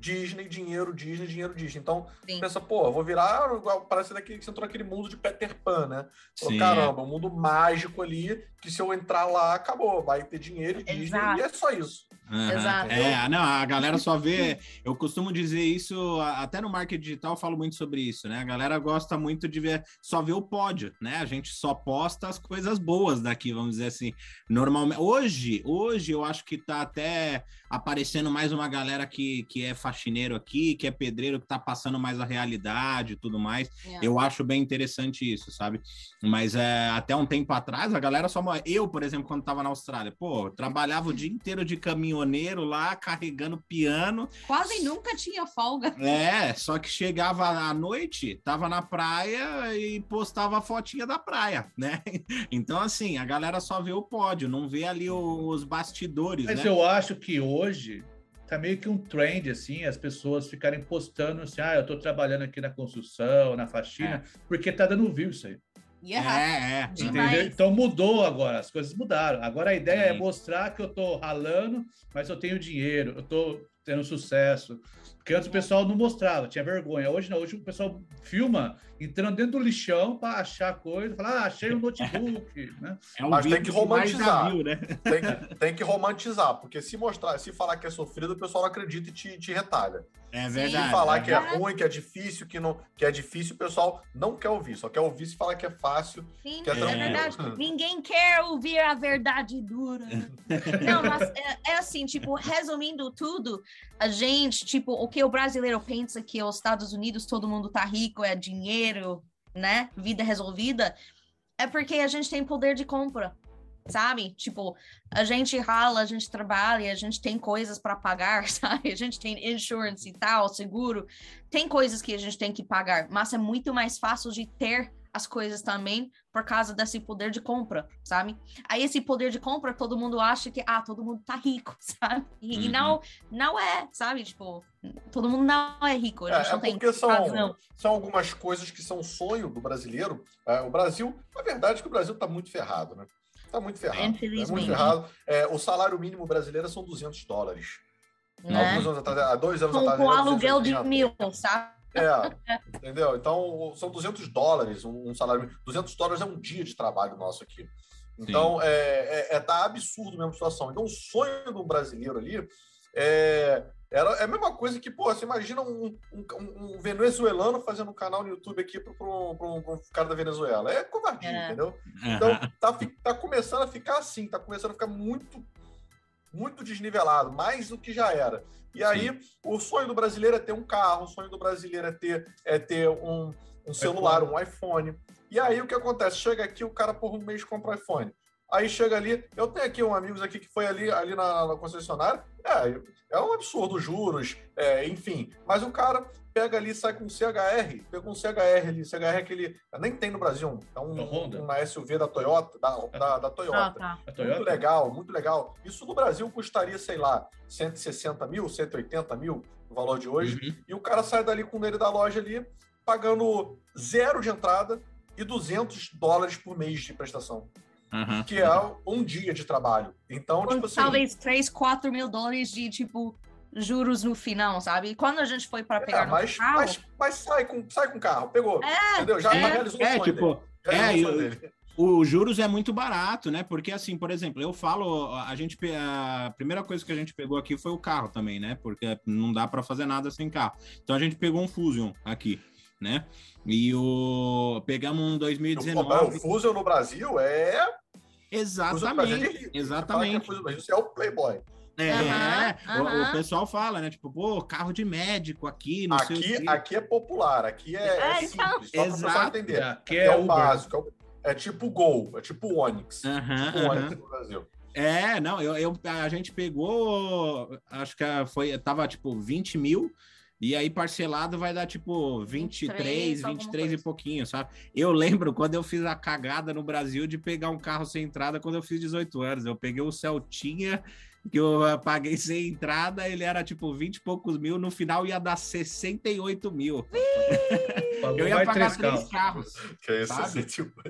Disney, dinheiro, Disney, dinheiro, Disney. Então, Sim. pensa, pô, vou virar igual, parece daqui que você entrou naquele mundo de Peter Pan, né? Sim, caramba, é. um mundo mágico ali, que se eu entrar lá, acabou, vai ter dinheiro e Disney, e é só isso. Uhum. Exato. É, não, a galera só vê. Eu costumo dizer isso, até no marketing digital eu falo muito sobre isso, né? A galera gosta muito de ver, só ver o pódio, né? A gente só posta as coisas boas daqui, vamos dizer assim. Normalmente, hoje, hoje eu acho que tá até aparecendo mais uma galera que, que é faxineiro aqui, que é pedreiro, que tá passando mais a realidade e tudo mais. É. Eu acho bem interessante isso, sabe? Mas é, até um tempo atrás, a galera só. Eu, por exemplo, quando tava na Austrália, pô, trabalhava o dia inteiro de caminho caminhoneiro lá carregando piano. Quase nunca tinha folga. É, só que chegava à noite, tava na praia e postava a fotinha da praia, né? Então, assim, a galera só vê o pódio, não vê ali os bastidores. Mas né? eu acho que hoje tá meio que um trend, assim, as pessoas ficarem postando assim, ah, eu tô trabalhando aqui na construção, na faxina, é. porque tá dando view isso aí. Yeah. É, é. Entendeu? Então mudou agora, as coisas mudaram. Agora a ideia é mostrar que eu tô ralando, mas eu tenho dinheiro, eu tô tendo sucesso. Porque antes o pessoal não mostrava, tinha vergonha. Hoje não, hoje o pessoal filma entrando dentro do lixão para achar coisa, falar, ah, achei um notebook. né? É um Mas tem que romantizar. Viu, né? tem, tem, que romantizar, porque se mostrar, se falar que é sofrido, o pessoal não acredita e te, te retalha. É verdade. Se falar é que é ruim, que é difícil, que, não, que é difícil, o pessoal não quer ouvir, só quer ouvir se falar que é fácil. Sim, que é, é verdade. Ninguém quer ouvir a verdade dura. não, mas é, é assim, tipo, resumindo tudo, a gente, tipo, o que o brasileiro pensa que os Estados Unidos todo mundo tá rico, é dinheiro, né? Vida resolvida, é porque a gente tem poder de compra sabe? Tipo, a gente rala, a gente trabalha, a gente tem coisas para pagar, sabe? A gente tem insurance e tal, seguro. Tem coisas que a gente tem que pagar, mas é muito mais fácil de ter as coisas também por causa desse poder de compra, sabe? Aí esse poder de compra, todo mundo acha que, ah, todo mundo tá rico, sabe? E, uhum. e não, não é, sabe? Tipo, todo mundo não é rico, é, é porque são, são algumas coisas que são sonho do brasileiro. É, o Brasil, a verdade é que o Brasil tá muito ferrado, né? Tá muito ferrado. Infelizmente. Tá muito ferrado. É, o salário mínimo brasileiro são 200 dólares. Né? Há, anos atrás, há dois anos com, atrás. Com aluguel de mil, sabe? É, entendeu? Então, são 200 dólares um, salário mínimo. 200 dólares é um dia de trabalho nosso aqui. Então, é, é, é, tá absurdo mesmo a situação. Então, o sonho do brasileiro ali é, era, é a mesma coisa que, pô, você imagina um, um, um venezuelano fazendo um canal no YouTube aqui para um cara da Venezuela. É covardia, é. entendeu? Então, tá, tá começando a ficar assim, tá começando a ficar muito, muito desnivelado, mais do que já era. E aí, Sim. o sonho do brasileiro é ter um carro, o sonho do brasileiro é ter, é ter um, um celular, um iPhone. E aí, o que acontece? Chega aqui, o cara por um mês compra um iPhone. Aí chega ali, eu tenho aqui um amigo aqui que foi ali, ali na, na concessionária. É, é um absurdo, juros, é, enfim. Mas o cara pega ali, sai com um CHR, pega um CHR ali, CHR é que ele nem tem no Brasil, é um, uma SUV da Toyota, da, da, da Toyota. Ah, tá. Muito Toyota? legal, muito legal. Isso no Brasil custaria, sei lá, 160 mil, 180 mil, o valor de hoje. Uhum. E o cara sai dali com ele da loja ali, pagando zero de entrada e 200 dólares por mês de prestação. Uhum. Que é um dia de trabalho. Então, tipo assim. Talvez 3, 4 mil dólares de, tipo, juros no final, sabe? E quando a gente foi para é, pegar é, mas, carro... mas, mas, sai com sai com carro, pegou. É, entendeu? Já, é, realizou é, o tipo, é, eu, o juros é muito barato, né? Porque assim, por exemplo, eu falo, a gente a primeira coisa que a gente pegou aqui foi o carro também, né? Porque não dá para fazer nada sem carro. Então a gente pegou um Fusion aqui, né? E o pegamos um 2019. O Fusion no Brasil é Exatamente. Exatamente. Isso é o Playboy. É, uhum, uhum. O, o, pessoal fala, né? Tipo, pô, carro de médico aqui, não aqui, sei o Aqui é popular, aqui é, é, é então. simples, então... só pra entender. Aqui é, é o básico, é, tipo Gol, é tipo Onix. Uhum, tipo Onix no Brasil. É, não, eu, eu, a gente pegou, acho que foi, tava tipo 20 mil, e aí parcelado vai dar tipo 23, 23, 23 e pouquinho, sabe? Eu lembro quando eu fiz a cagada no Brasil de pegar um carro sem entrada quando eu fiz 18 anos. Eu peguei o Celtinha que eu paguei sem entrada, ele era tipo 20 e poucos mil, no final ia dar 68 mil. eu ia pagar três carros. carros que é isso, sabe? Tipo...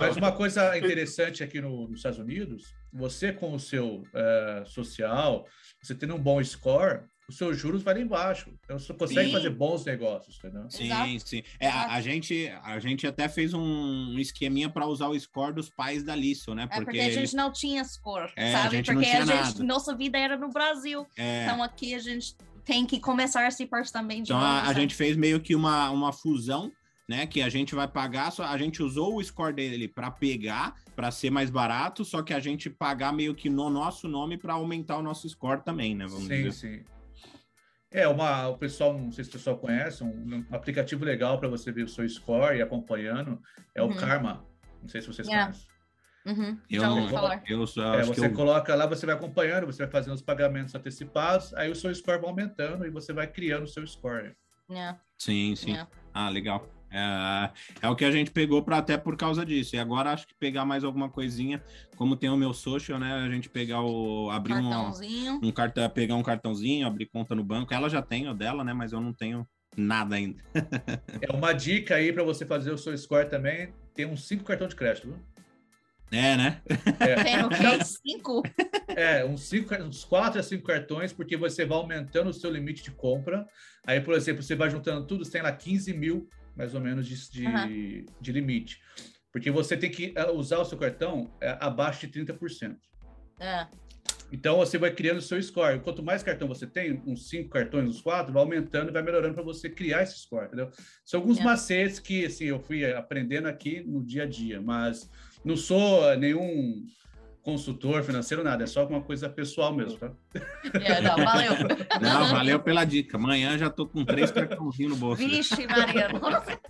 Mas uma coisa interessante aqui no, nos Estados Unidos, você com o seu uh, social, você tendo um bom score, os seus juros vai lá embaixo. Então você consegue sim. fazer bons negócios, entendeu? Sim, Exato. sim. É, a, a, gente, a gente até fez um esqueminha para usar o score dos pais da Lício, né? Porque, é porque a gente não tinha score, é, sabe? A porque a gente, nossa vida era no Brasil. É. Então aqui a gente tem que começar essa parte também de Então novo, a, a gente fez meio que uma, uma fusão né? Que a gente vai pagar, só a gente usou o score dele para pegar, para ser mais barato, só que a gente pagar meio que no nosso nome para aumentar o nosso score também, né? Vamos sim, dizer. sim. É, uma, o pessoal, não sei se o pessoal conhece, um, um aplicativo legal para você ver o seu score e acompanhando é uhum. o Karma. Não sei se vocês yeah. conhecem. Uhum. Eu, Já falar. Eu só, é, você eu... coloca lá, você vai acompanhando, você vai fazendo os pagamentos antecipados, aí o seu score vai aumentando e você vai criando o seu score. Yeah. Sim, sim. Yeah. Ah, legal. É, é o que a gente pegou para até por causa disso. E agora acho que pegar mais alguma coisinha, como tem o meu social, né? A gente pegar o abrir um, um cartão, pegar um cartãozinho, abrir conta no banco. Ela já tem o dela, né? Mas eu não tenho Nada ainda. é uma dica aí para você fazer o seu score também. Tem uns cinco cartões de crédito, viu? É, né? É. Tem o quê? Cinco? É, uns, cinco, uns quatro a cinco cartões, porque você vai aumentando o seu limite de compra. Aí, por exemplo, você vai juntando tudo, você tem lá 15 mil, mais ou menos, de, de, uhum. de limite. Porque você tem que eh, usar o seu cartão é, abaixo de 30%. É. Então você vai criando o seu score. Quanto mais cartão você tem, uns cinco cartões, uns quatro, vai aumentando e vai melhorando para você criar esse score, entendeu? São alguns é. macetes que assim, eu fui aprendendo aqui no dia a dia, mas não sou nenhum consultor financeiro, nada, é só uma coisa pessoal mesmo, tá? É, não, valeu. Não, valeu pela dica. Amanhã já tô com três cartãozinhos no bolso. Vixe, Maria.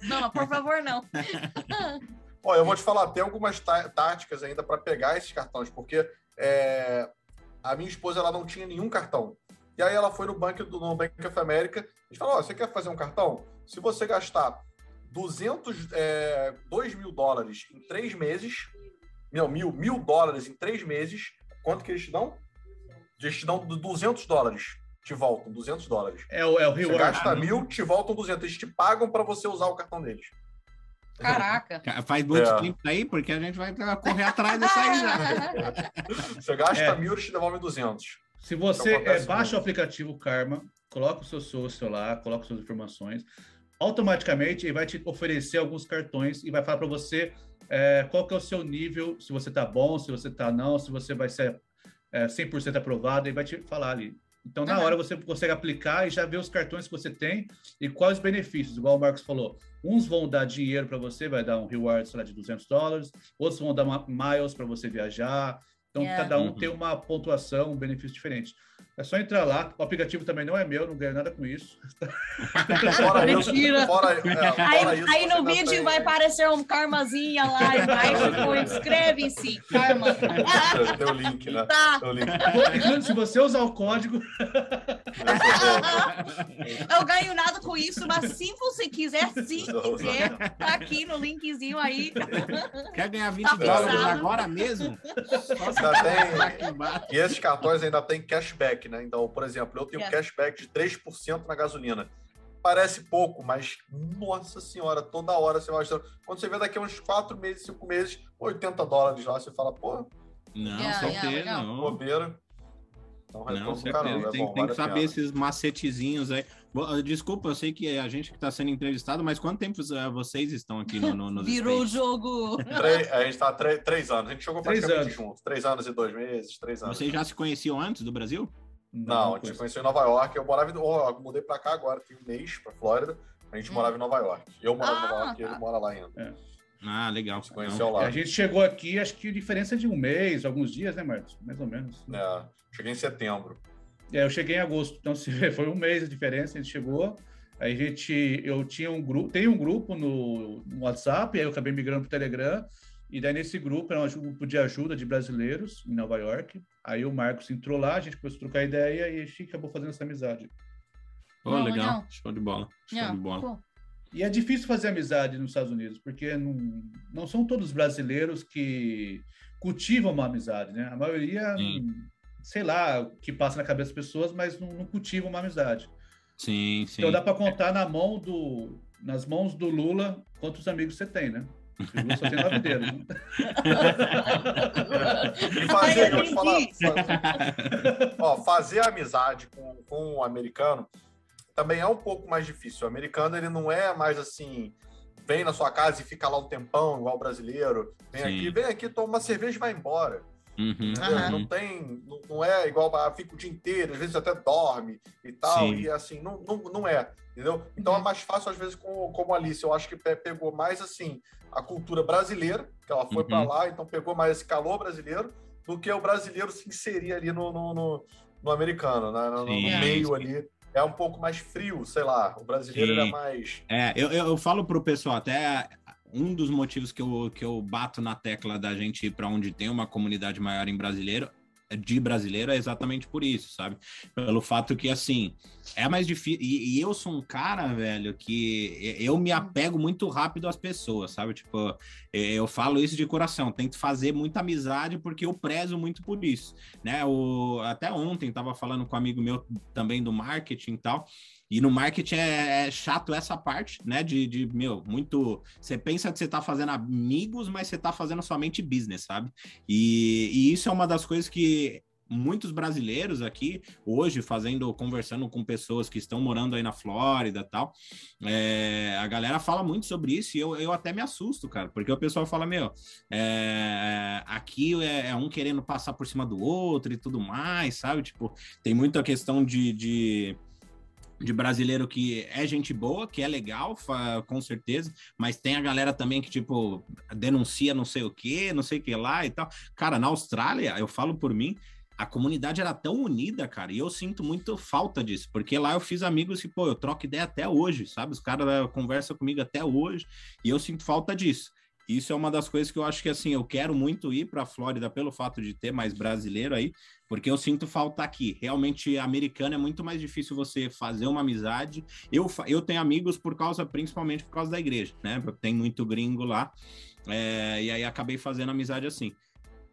Não, por favor, não. Olha, eu vou te falar, tem algumas táticas ainda para pegar esses cartões, porque é, a minha esposa ela não tinha nenhum cartão. E aí ela foi no banco do no Bank of America e falou: oh, você quer fazer um cartão? Se você gastar 200, é, 2 mil dólares em três meses, não, mil, mil dólares em três meses, quanto que eles te dão? Eles te dão 200 dólares, te voltam 200 dólares. É o, é o Você gasta mil, te voltam 200. Eles te pagam para você usar o cartão deles. Caraca. Faz muito é. tempo aí, porque a gente vai correr atrás dessa aí já. Você gasta é. mil e te devolve 200. Se você é, baixa o aplicativo Karma, coloca o seu sócio lá, coloca suas informações, automaticamente ele vai te oferecer alguns cartões e vai falar para você é, qual que é o seu nível, se você está bom, se você está não, se você vai ser é, 100% aprovado, e vai te falar ali. Então, na uhum. hora, você consegue aplicar e já ver os cartões que você tem e quais os benefícios, igual o Marcos falou. Uns vão dar dinheiro para você, vai dar um reward sei lá, de 200 dólares, outros vão dar miles para você viajar. Então, yeah. cada um uhum. tem uma pontuação, um benefício diferente. É só entrar lá. O aplicativo também não é meu, não ganho nada com isso. Fora Mentira. Fora, é, aí, isso, aí no vídeo tem... vai aparecer um karmazinha lá embaixo. Tipo, inscreve-se, karma. Tem o link, né? Tá. O link. Se você usar o código. Eu ganho nada com isso, mas se você quiser, se quiser, tá aqui no linkzinho aí. Quer ganhar 20 tá dólares agora mesmo? Só tem... E esses cartões ainda tem cashback, né? Então, por exemplo, eu tenho yeah. cashback de 3% na gasolina. Parece pouco, mas nossa senhora, toda hora você vai achando. Quando você vê daqui a uns 4 meses, 5 meses, 80 dólares lá, você fala, pô. Não, yeah, yeah, não. Bobeira. Então, não, caramba, é tem, bom, tem vale que saber esses macetezinhos aí. Ah, desculpa, eu sei que é a gente que está sendo entrevistado, mas quanto tempo ah, vocês estão aqui no, no Virou o jogo. Três, a gente está três, três anos. A gente jogou praticamente juntos. Três anos e dois meses, três anos. Vocês já se conheciam antes do Brasil? Não, a gente se conheceu em Nova York. Eu morava em, oh, mudei para cá agora, tem um mês, para Flórida. A gente hum. morava em Nova York. Eu morava ah, em Nova York e ele tá. mora lá ainda. É. Ah, legal. Se conheceu lá. A gente chegou aqui, acho que diferença de um mês, alguns dias, né, Marcos? Mais ou menos. É, cheguei em setembro. É, eu cheguei em agosto, então foi um mês a diferença, a gente chegou. Aí a gente, eu tinha um grupo, tem um grupo no, no WhatsApp, aí eu acabei migrando para o Telegram. E daí nesse grupo era um grupo de ajuda de brasileiros em Nova York. Aí o Marcos entrou lá, a gente começou a trocar ideia e a gente acabou fazendo essa amizade. Oh, legal, legal. show de bola, show de bola. E é difícil fazer amizade nos Estados Unidos, porque não, não são todos brasileiros que cultivam uma amizade, né? A maioria, Sim sei lá, o que passa na cabeça das pessoas, mas não, não cultiva uma amizade. Sim, sim. Então dá para contar na mão do, nas mãos do Lula quantos amigos você tem, né? Só tem lavideiro. Né? e fazer, eu te falar, fazer, ó, fazer amizade com, com um americano também é um pouco mais difícil. O americano ele não é mais assim, vem na sua casa e fica lá um tempão, igual o brasileiro. Vem Sim. aqui, vem aqui, toma uma cerveja e vai embora. Uhum, uhum. Não tem, não, é igual, ah, fica o dia inteiro, às vezes até dorme e tal, Sim. e assim, não, não, não é, entendeu? Então é uhum. é mais fácil, às vezes, com, como Alice, eu acho que pegou mais, assim, a cultura brasileira, que ela foi uhum. para lá, então pegou mais esse calor brasileiro, do que o brasileiro se inserir ali no, no, no, no americano, né? no, Sim, no meio ali é um pouco mais frio, sei lá. O brasileiro é mais. É, eu, eu, eu falo pro pessoal, até um dos motivos que eu, que eu bato na tecla da gente ir para onde tem uma comunidade maior em brasileiro de brasileiro é exatamente por isso, sabe? Pelo fato que, assim, é mais difícil. E, e, eu sou um cara, velho, que eu me apego muito rápido às pessoas, sabe? Tipo, eu falo isso de coração, tento fazer muita amizade porque eu prezo muito por isso, né? O, até ontem tava falando com um amigo meu também do marketing e tal. E no marketing é, é, chato essa parte, né? De, de, meu, muito. Você pensa que você tá fazendo amigos, mas você tá fazendo somente business, sabe? E, e isso é uma das coisas que muitos brasileiros aqui hoje fazendo, conversando com pessoas que estão morando aí na Flórida tal. É, a galera fala muito sobre isso e eu, eu até me assusto, cara, porque o pessoal fala, meu, é, aqui é, é, um querendo passar por cima do outro e tudo mais, sabe? Tipo, tem muita questão de, de de brasileiro que é gente boa, que é legal, com certeza, mas tem a galera também que, tipo, denuncia não sei o que, não sei o que lá e tal. Cara, na Austrália, eu falo por mim, a comunidade era tão unida, cara, e eu sinto muito falta disso, porque lá eu fiz amigos que, pô, eu troco ideia até hoje, sabe? Os caras conversam comigo até hoje, e eu sinto falta disso. Isso é uma das coisas que eu acho que, assim, eu quero muito ir para a Flórida pelo fato de ter mais brasileiro aí, porque eu sinto falta aqui. Realmente, americano é muito mais difícil você fazer uma amizade. Eu, eu tenho amigos por causa, principalmente por causa da igreja, né? Tem muito gringo lá, é, e aí acabei fazendo amizade assim.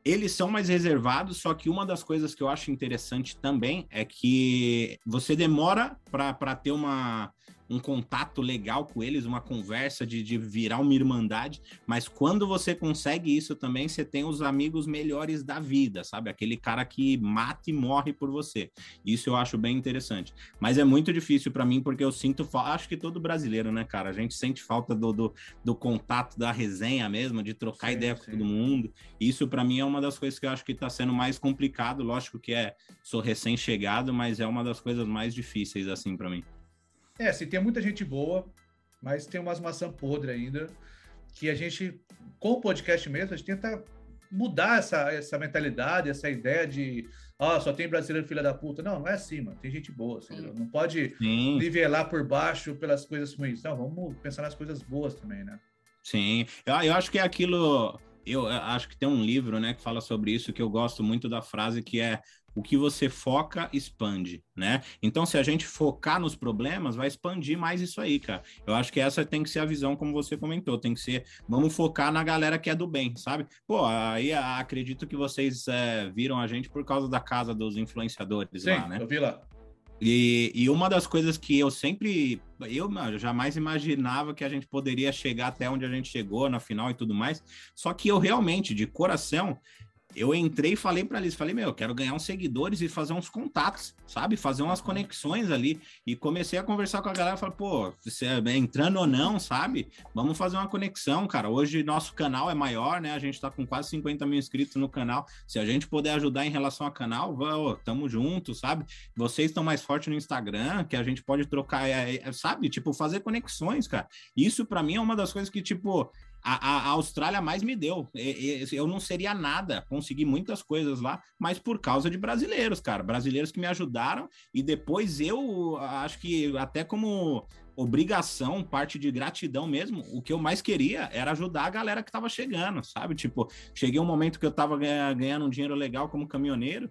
Eles são mais reservados, só que uma das coisas que eu acho interessante também é que você demora para ter uma, um contato legal com eles, uma conversa de, de virar uma irmandade, mas quando você consegue isso também, você tem os amigos melhores da vida, sabe? Aquele cara que mata e morre por você. Isso eu acho bem interessante. Mas é muito difícil para mim, porque eu sinto, acho que todo brasileiro, né, cara? A gente sente falta do, do, do contato, da resenha mesmo, de trocar sim, ideia sim. com todo mundo. Isso para mim é uma das coisas que eu acho que tá sendo mais complicado. Lógico que é, sou recém-chegado, mas é uma das coisas mais difíceis, assim, para mim. É, assim, tem muita gente boa, mas tem umas maçã podre ainda, que a gente, com o podcast mesmo, a gente tenta mudar essa, essa mentalidade, essa ideia de ah, só tem brasileiro filha da puta. Não, não é assim, mano. Tem gente boa, assim, não pode Sim. nivelar por baixo pelas coisas ruins. Não, vamos pensar nas coisas boas também, né? Sim, eu, eu acho que é aquilo. Eu acho que tem um livro, né, que fala sobre isso, que eu gosto muito da frase que é o que você foca expande, né? Então, se a gente focar nos problemas, vai expandir mais isso aí, cara. Eu acho que essa tem que ser a visão, como você comentou, tem que ser, vamos focar na galera que é do bem, sabe? Pô, aí acredito que vocês é, viram a gente por causa da casa dos influenciadores Sim, lá, né? eu vi lá. E, e, uma das coisas que eu sempre, eu, eu jamais imaginava que a gente poderia chegar até onde a gente chegou na final e tudo mais. Só que eu realmente, de coração, eu entrei e falei para eles, falei, meu, eu quero ganhar uns seguidores e fazer uns contatos, sabe? Fazer umas conexões ali. E comecei a conversar com a galera, falei, pô, você é entrando ou não, sabe? Vamos fazer uma conexão, cara. Hoje nosso canal é maior, né? A gente tá com quase 50 mil inscritos no canal. Se a gente puder ajudar em relação ao canal, vamos, tamo junto, sabe? Vocês estão mais fortes no Instagram, que a gente pode trocar, é, é, sabe? Tipo, fazer conexões, cara. Isso para mim é uma das coisas que, tipo, a, a, Austrália mais me deu. Eu não seria nada, consegui muitas coisas lá, mas por causa de brasileiros, cara. Brasileiros que me ajudaram e depois eu acho que até como obrigação, parte de gratidão mesmo, o que eu mais queria era ajudar a galera que estava chegando, sabe? Tipo, cheguei um momento que eu estava ganhando um dinheiro legal como caminhoneiro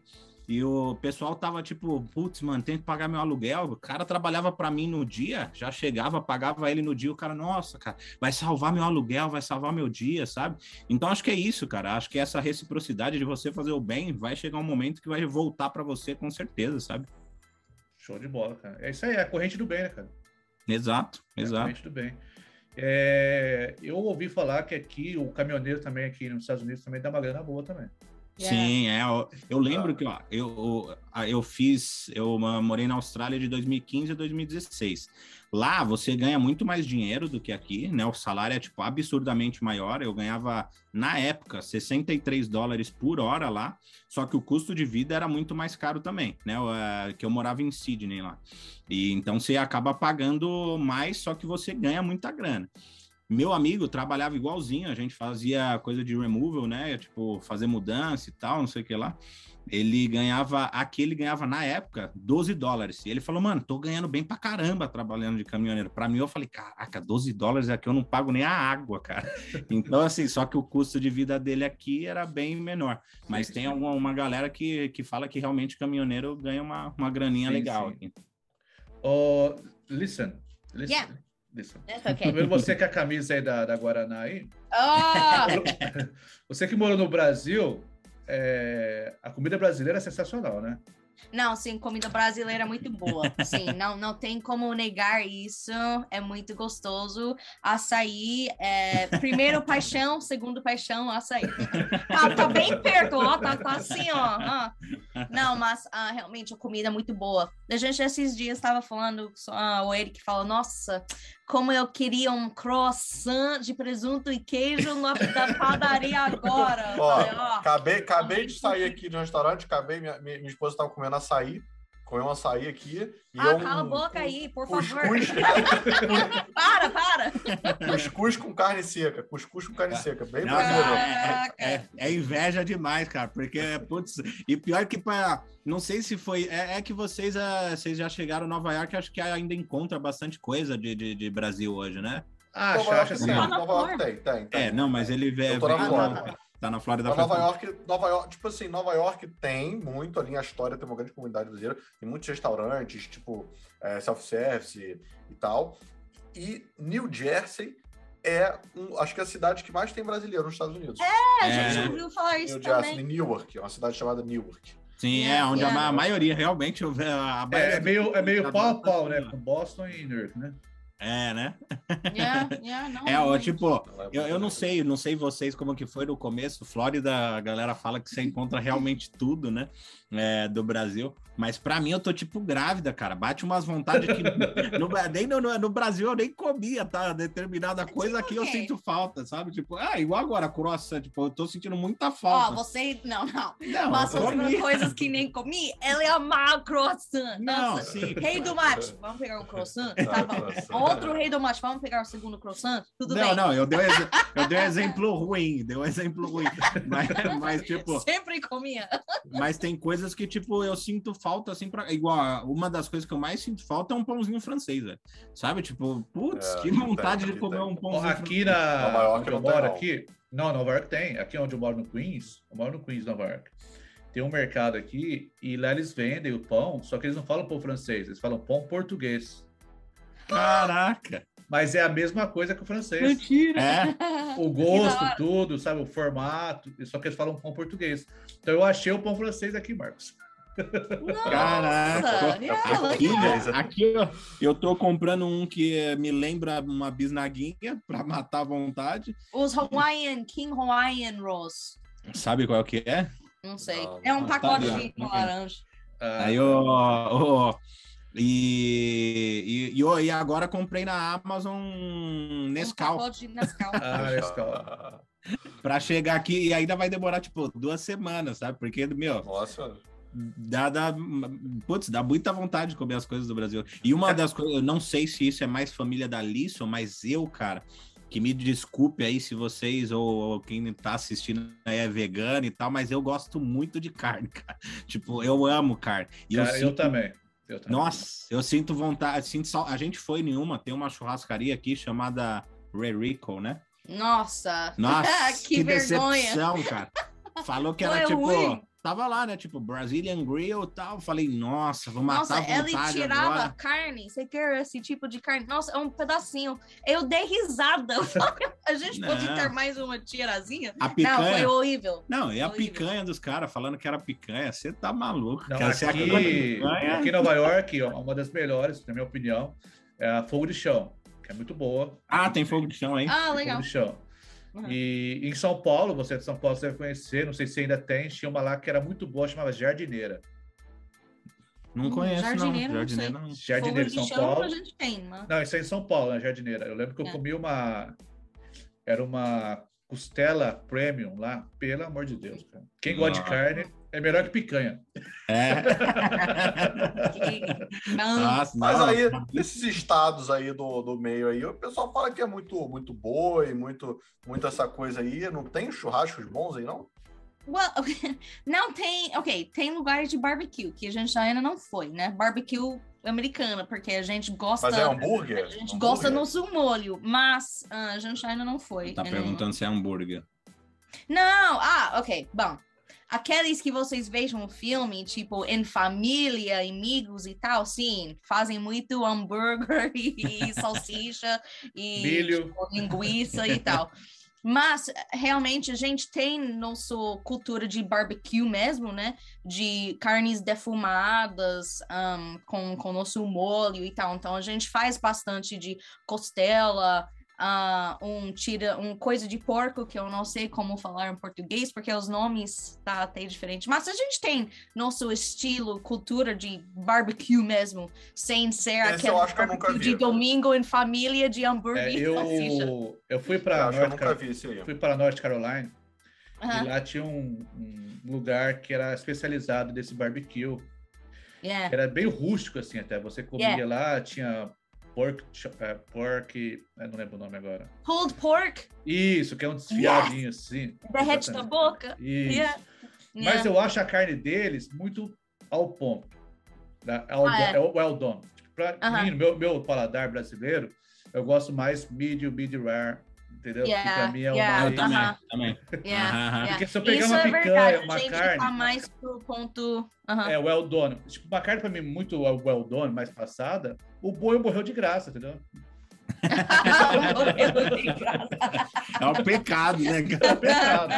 e o pessoal tava tipo, putz, mano, tem que pagar meu aluguel. O cara trabalhava para mim no dia, já chegava, pagava ele no dia. O cara, nossa, cara, vai salvar meu aluguel, vai salvar meu dia, sabe? Então acho que é isso, cara. Acho que essa reciprocidade de você fazer o bem vai chegar um momento que vai voltar para você com certeza, sabe? Show de bola, cara. É isso aí, é a corrente do bem, né, cara? Exato, é exato. a corrente do bem. É, eu ouvi falar que aqui o caminhoneiro também aqui nos Estados Unidos também dá uma grana boa também. Sim, é. Eu, eu lembro que ó, eu, eu, eu fiz, eu morei na Austrália de 2015 a 2016. Lá você ganha muito mais dinheiro do que aqui, né? O salário é tipo absurdamente maior. Eu ganhava na época 63 dólares por hora lá, só que o custo de vida era muito mais caro também, né? Eh, que eu morava em Sydney lá. E então você acaba pagando mais, só que você ganha muita grana. Meu amigo trabalhava igualzinho, a gente fazia coisa de removal, né? Tipo, fazer mudança e tal, não sei o que lá. Ele ganhava, aqui ele ganhava na época 12 dólares. E ele falou, mano, tô ganhando bem pra caramba trabalhando de caminhoneiro. Pra mim, eu falei, caraca, 12 dólares aqui eu não pago nem a água, cara. Então, assim, só que o custo de vida dele aqui era bem menor. Mas sim, tem alguma, uma galera que, que fala que realmente caminhoneiro ganha uma, uma graninha sim, legal sim. aqui. Oh, listen, listen. Yeah. Isso. Okay. Vendo você com a camisa aí da, da Guaraná aí. Oh! Você que morou no Brasil, é, a comida brasileira é sensacional, né? Não, sim, comida brasileira é muito boa. Sim, não, não tem como negar isso. É muito gostoso. Açaí é primeiro paixão, segundo paixão, açaí. Tá, tá bem perto, ó. Tá, tá assim, ó. Não, mas ah, realmente a comida é muito boa. A gente esses dias estava falando, ah, o Eric falou, nossa, como eu queria um croissant de presunto e queijo na, da padaria agora. Ó, Falei, ó, acabei, acabei de sair aqui do restaurante, acabei, minha, minha, minha esposa estava comendo açaí, comeu um açaí aqui. E ah, cala a boca aí, por cuscuz, favor. para, para! Cuscuz com carne seca, cuscuz com carne seca, bem não, é, é, é, inveja demais, cara, porque, putz, e pior que para não sei se foi. É, é que vocês, é, vocês já chegaram em Nova York, acho que ainda encontra bastante coisa de, de, de Brasil hoje, né? Ah, acho, acho assim. Nova York tem, tem, tem. É, não, mas ele vê. Tá na Flórida. Tá na Flórida. Nova York, Nova York, tipo assim, Nova York tem muito ali a história, tem uma grande comunidade brasileira, tem muitos restaurantes, tipo é, self-service e tal. E New Jersey é, um, acho que é a cidade que mais tem brasileiro nos Estados Unidos. É, a gente é. ouviu falar isso New também. Jersey, Newark, é uma cidade chamada Newark. Sim, é, onde a, maioria realmente. A, a é, é, meio, é meio pau a pau, né? Com Boston e Newark, né? É, né? Yeah, yeah, não, é, ó, tipo, eu, eu não sei, não sei vocês como que foi no começo. Flórida, a galera fala que você encontra realmente tudo, né? É, do Brasil. Mas para mim, eu tô tipo grávida, cara. Bate umas vontades que no, nem no, no, Brasil eu nem comia, tá? Determinada tipo coisa tipo, aqui eu sinto falta, sabe? Tipo, ah, igual agora, croissant, tipo, eu tô sentindo muita falta. Ó, oh, você. Não, não. não Mas você coisas que nem comi, ela é amar croissant. Nossa. Não, sim. Rei do mate, vamos pegar um croissant? Tá bom. Outro rei do mate, vamos pegar o segundo croissant? Tudo não, bem. Não, não, eu dei, eu dei um exemplo ruim, deu um exemplo ruim. Mas, mas, tipo. Sempre comia. Mas tem coisas que, tipo, eu sinto falta, assim, pra igual, uma das coisas que eu mais sinto falta é um pãozinho francês, velho. Sabe? Tipo, putz, é, que vontade tem, de comer tem. um pãozinho Aqui francês. na Nova York onde eu moro aqui, não, Nova York tem. Aqui onde eu moro no Queens, eu moro no Queens, Nova York. Tem um mercado aqui e lá eles vendem o pão, só que eles não falam pão francês, eles falam pão português. Caraca! Mas é a mesma coisa que o francês. Mentira! É. O gosto, tudo, sabe? O formato, só que eles falam pão português. Então eu achei o pão francês aqui, Marcos. Caraca! Aqui, aqui eu, eu tô comprando um que me lembra uma bisnaguinha para matar a vontade. Os Hawaiian, King Hawaiian Rolls. Sabe qual que é? Não sei. Não, é um pacote de laranja. Aí, ó, e, e, e, e, agora comprei na Amazon Nescau. Um Nescau. ah, Nescau. pra chegar aqui e ainda vai demorar, tipo, duas semanas, sabe? Porque, meu. Nossa dá, dá, putz, dá muita vontade de comer as coisas do Brasil. E uma das coisas, eu não sei se isso é mais família da Lisson, mas eu, cara, que me desculpe aí se vocês ou, ou quem tá assistindo é vegano e tal, mas eu gosto muito de carne, cara. Tipo, eu amo carne. E cara, eu, sinto... eu, também. eu, também. Nossa, eu sinto vontade, sinto sal... a gente foi nenhuma, tem uma churrascaria aqui chamada Rerico, né? Nossa, Nossa que, que decepção, cara. Falou que era tipo ruim tava lá, né? Tipo, Brazilian Grill e tal. Falei, nossa, vou matar nossa, a vontade ela tirava agora. carne. Você quer esse tipo de carne? Nossa, é um pedacinho. Eu dei risada. a gente não. pode ter mais uma tirazinha? A picanha... Não, foi horrível. Não, e a picanha dos caras falando que era picanha. Você tá maluco. Não, aqui, aqui em Nova York, ó, uma das melhores, na minha opinião, é a Fogo de Chão, que é muito boa. Ah, tem Fogo de Chão, hein? Ah, legal. Fogo de Chão. Uhum. E em São Paulo, você é de São Paulo, você deve conhecer, não sei se ainda tem, tinha uma lá que era muito boa, chamava Jardineira. Não hum, conheço, jardineira, não. Jardineira, não. Jardineira São Paulo. A gente tem, né? Não, isso é em São Paulo, né? Jardineira. Eu lembro que eu é. comi uma. Era uma costela premium lá, pelo amor de Deus, cara. Quem gosta de carne é melhor que picanha. É. Nossa, Mas aí, nesses estados aí do, do meio aí, o pessoal fala que é muito, muito boi, muito, muito essa coisa aí. Não tem churrascos bons aí, não? Well, não tem, ok, tem lugares de barbecue, que a gente ainda não foi, né? Barbecue americana, porque a gente gosta. Mas é hambúrguer? A gente hambúrguer. gosta no seu molho, mas uh, a gente ainda não foi. Tá perguntando se é hambúrguer. Não, ah, ok, bom aqueles que vocês vejam no filme, tipo, em família, amigos e tal, sim, fazem muito hambúrguer e, salsicha e tipo, linguiça e tal. Mas realmente a gente tem nossa cultura de barbecue mesmo, né? De carnes defumadas um, com, com nosso molho e tal. Então a gente faz bastante de costela, uh, um tira um coisa de porco que eu não sei como falar em português porque os nomes tá até diferente. Mas a gente tem nosso estilo cultura de barbecue mesmo sem ser Esse aquele barbecue de domingo em família de hambúrguer é, eu eu fui para fui para North Carolina e lá tinha um, um, lugar que era especializado nesse barbecue yeah. era bem rústico assim até. Você comia yeah. lá tinha pork, é, pork, não lembro o nome agora. Pulled pork? Isso, que é um desfiadinho yes. assim. Derrete na boca. Isso. Yeah. Mas eu acho a carne deles muito ao ponto. Né? Ao ah, é. é well done. Pra uh -huh. mim, meu, meu paladar brasileiro, eu gosto mais medium, medium rare, entendeu? Yeah, que pra mim é yeah, o mais... também, uh -huh. também. Yeah, Porque se eu pegar Isso uma é picanha, verdade. uma a gente carne... Tá mais pro ponto... Uh -huh. É, well done. Tipo, uma carne pra mim muito well done, mais passada, o boi morreu de graça, entendeu? é um pecado, né? É um pecado.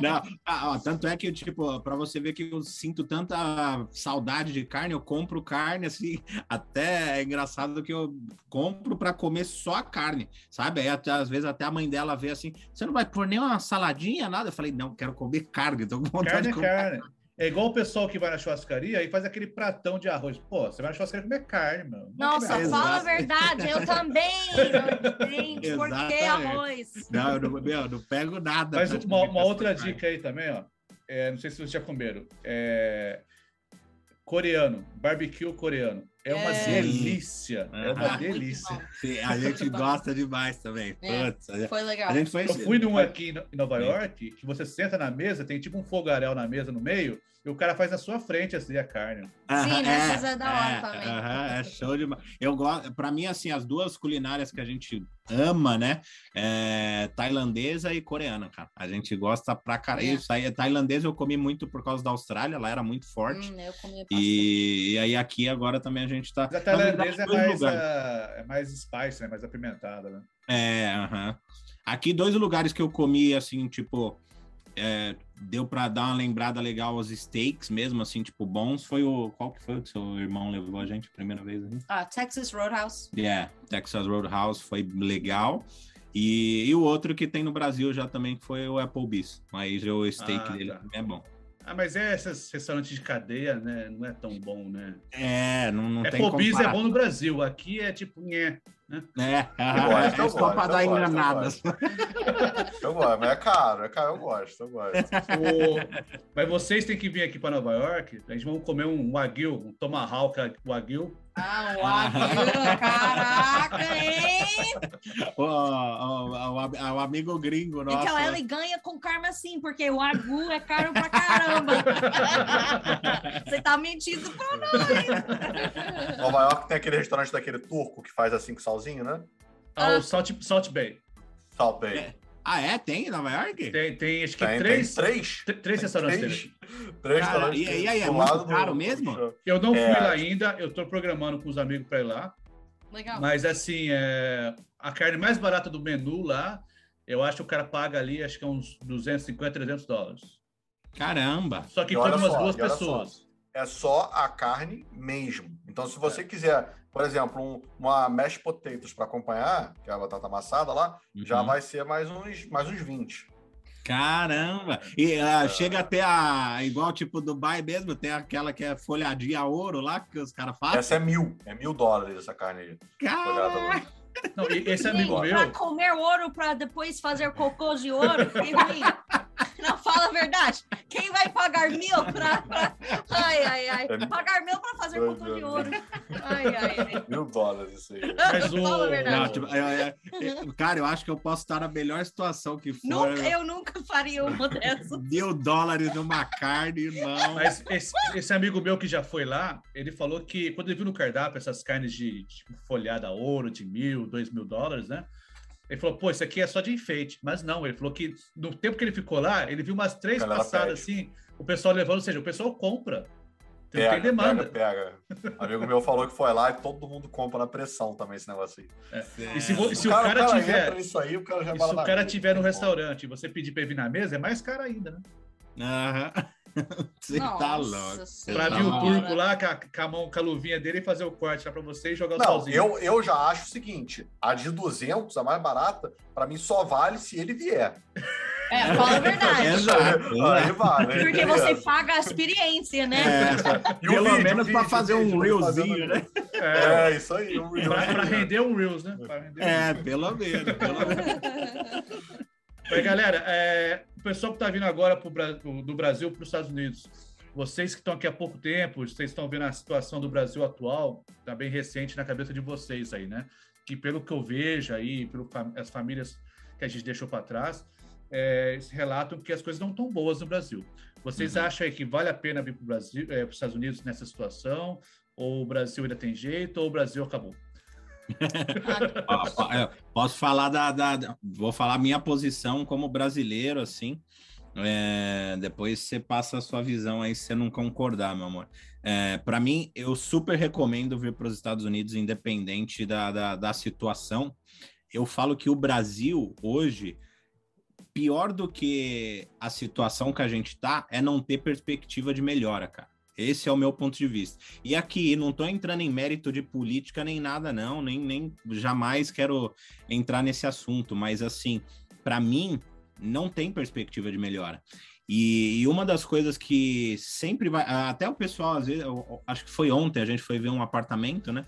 Não, ah, ó, tanto é que, tipo, para você ver que eu sinto tanta saudade de carne, eu compro carne, assim, até é engraçado que eu compro para comer só a carne, sabe? Aí, até, às vezes, até a mãe dela vê assim, você não vai pôr nem uma saladinha, nada? Eu falei, não, quero comer carne, tô com vontade carne de é comer. Carne. É igual o pessoal que vai na churrascaria e faz aquele pratão de arroz. Pô, você vai na churrascaria comer carne, meu. Nossa, é fala a verdade, eu também. Gente, por que arroz? Não, eu não, meu, não pego nada. Mas uma, uma outra dica aí também, ó. É, não sei se vocês já comeram. É... Coreano, barbecue coreano. É uma é. delícia. É uma delícia. Sim, a gente gosta demais também. É, Putz, foi legal. A gente foi, eu fui num aqui em Nova York que você senta na mesa, tem tipo um fogaréu na mesa no meio, e o cara faz na sua frente assim a carne. Sim, nessas é, é da hora é, também. Uh é show demais. Eu gosto, para mim assim, as duas culinárias que a gente ama, né? É tailandesa e coreana, cara. A gente gosta pra caralho. É. Isso aí, tailandesa eu comi muito por causa da Austrália, lá era muito forte. Hum, eu comi e, e, aí aqui agora também a gente tá. Mas a tailandesa é mais, a, é mais spice, né? Mais apimentada, né? É, aham. Uh -huh. Aqui, dois lugares que eu comi, assim, tipo, é, deu para dar uma lembrada legal aos steaks mesmo, assim, tipo, bons. Foi o. Qual que foi o que seu irmão levou a gente a primeira vez? Assim? Ah, Texas Roadhouse. Yeah, Texas Roadhouse foi legal. E, e o outro que tem no Brasil já também foi o Applebee's. Aí já o steak ah, dele tá. é bom. Ah, mas é esses restaurantes de cadeia, né? Não é tão bom, né? É, não, não é, tem como. é bom no Brasil. Aqui é tipo, nhé. Né? É, ah, é, é só para dar enganadas. Eu gosto, mas é caro, é caro, eu gosto, eu gosto. O... Mas vocês têm que vir aqui para Nova York, a gente vai comer um Wagyu, um Tomahawk Wagyu, ah, o Wagyu, caraca, hein? O, o, o, o, amigo gringo nosso. Então ele ganha com karma sim, porque o Wagyu é caro pra caramba. Você tá mentindo pra nós. Nova York tem aquele restaurante daquele turco que faz assim com salzinho, né? Ah, o Salt, Salt Bay. Salt Bay. É. Ah, é? Tem em Nova York? Tem, tem acho que tem, três, tem três. Três restaurantes três, três restaurantes. E, e aí, é muito caro do... mesmo? Eu não é. fui lá ainda, eu tô programando com os amigos para ir lá. Legal. Mas assim, é... a carne mais barata do menu lá, eu acho que o cara paga ali, acho que é uns 250, 300 dólares. Caramba! Só que tem umas só, duas pessoas. Só. É só a carne mesmo. Então, se você é. quiser por exemplo, um, uma mashed potatoes para acompanhar, que é a batata amassada lá, uhum. já vai ser mais uns, mais uns 20. Caramba! E uh, chega até a. Igual tipo Dubai mesmo, tem aquela que é folhadinha a ouro lá que os caras fazem. Essa é mil, é mil dólares essa carne aí. Caramba! Não, esse amigo meu. Pra comer ouro para depois fazer cocô de ouro. Não, fala a verdade. Quem vai pagar mil para. Pra... Ai, ai, ai. É pagar mil para fazer cocô de ouro. Ai, ai, ai. Mil dólares isso aí. Mas o... Fala a verdade. Não, tipo, é, é, cara, eu acho que eu posso estar na melhor situação que for. Nunca, eu nunca faria uma dessas. Mil dólares numa carne, irmão. Mas esse, esse, amigo meu que já foi lá, ele falou que quando ele viu no cardápio essas carnes de tipo, folhada ouro, de mil, dois mil dólares, né? Ele falou, pô, isso aqui é só de enfeite. Mas não, ele falou que no tempo que ele ficou lá, ele viu umas três passadas assim, o pessoal levando, ou seja, o pessoal compra. Pega, tem demanda. Pega, pega. Amigo meu falou que foi lá e todo mundo compra na pressão também esse negócio aí. É. E se, se, se o cara, cara tiver. Isso aí, o cara já se o cara tiver no restaurante e você pedir para vir na mesa, é mais caro ainda, né? Aham. Você tá louco. Pra vir o turco lá com a, com a mão, com a luvinha dele e fazer o corte lá pra você e jogar o Não, sozinho. Eu, eu já acho o seguinte: a de 200, a mais barata, pra mim só vale se ele vier. É, fala a verdade. Exato. Aí vale. Porque você paga a experiência, né? É. E Pelo vídeo, menos para fazer um reelzinho, né? É, é, isso aí. Um Para pra render um reels, né? é, pelo menos. Pelo menos. Oi, galera, é, o pessoal que está vindo agora pro, do Brasil para os Estados Unidos, vocês que estão aqui há pouco tempo, vocês estão vendo a situação do Brasil atual, está bem recente na cabeça de vocês aí, né? Que pelo que eu vejo aí, pelas as famílias que a gente deixou para trás, é, relatam que as coisas não estão boas no Brasil. Vocês uhum. acham que vale a pena vir para é, para os Estados Unidos nessa situação? Ou o Brasil ainda tem jeito, ou o Brasil acabou? É, posso falar da, da, da, Vou falar minha posição como brasileiro, assim. É, depois você passa a sua visão aí se você não concordar, meu amor. É, para mim, eu super recomendo vir para os Estados Unidos, independente da, da, da situação. Eu falo que o Brasil, hoje, pior do que a situação que a gente tá, é não ter perspectiva de melhora, cara. Esse é o meu ponto de vista. E aqui, não estou entrando em mérito de política nem nada, não, nem, nem jamais quero entrar nesse assunto, mas assim, para mim, não tem perspectiva de melhora. E, e, uma das coisas que sempre vai. Até o pessoal, às vezes, eu, acho que foi ontem, a gente foi ver um apartamento, né?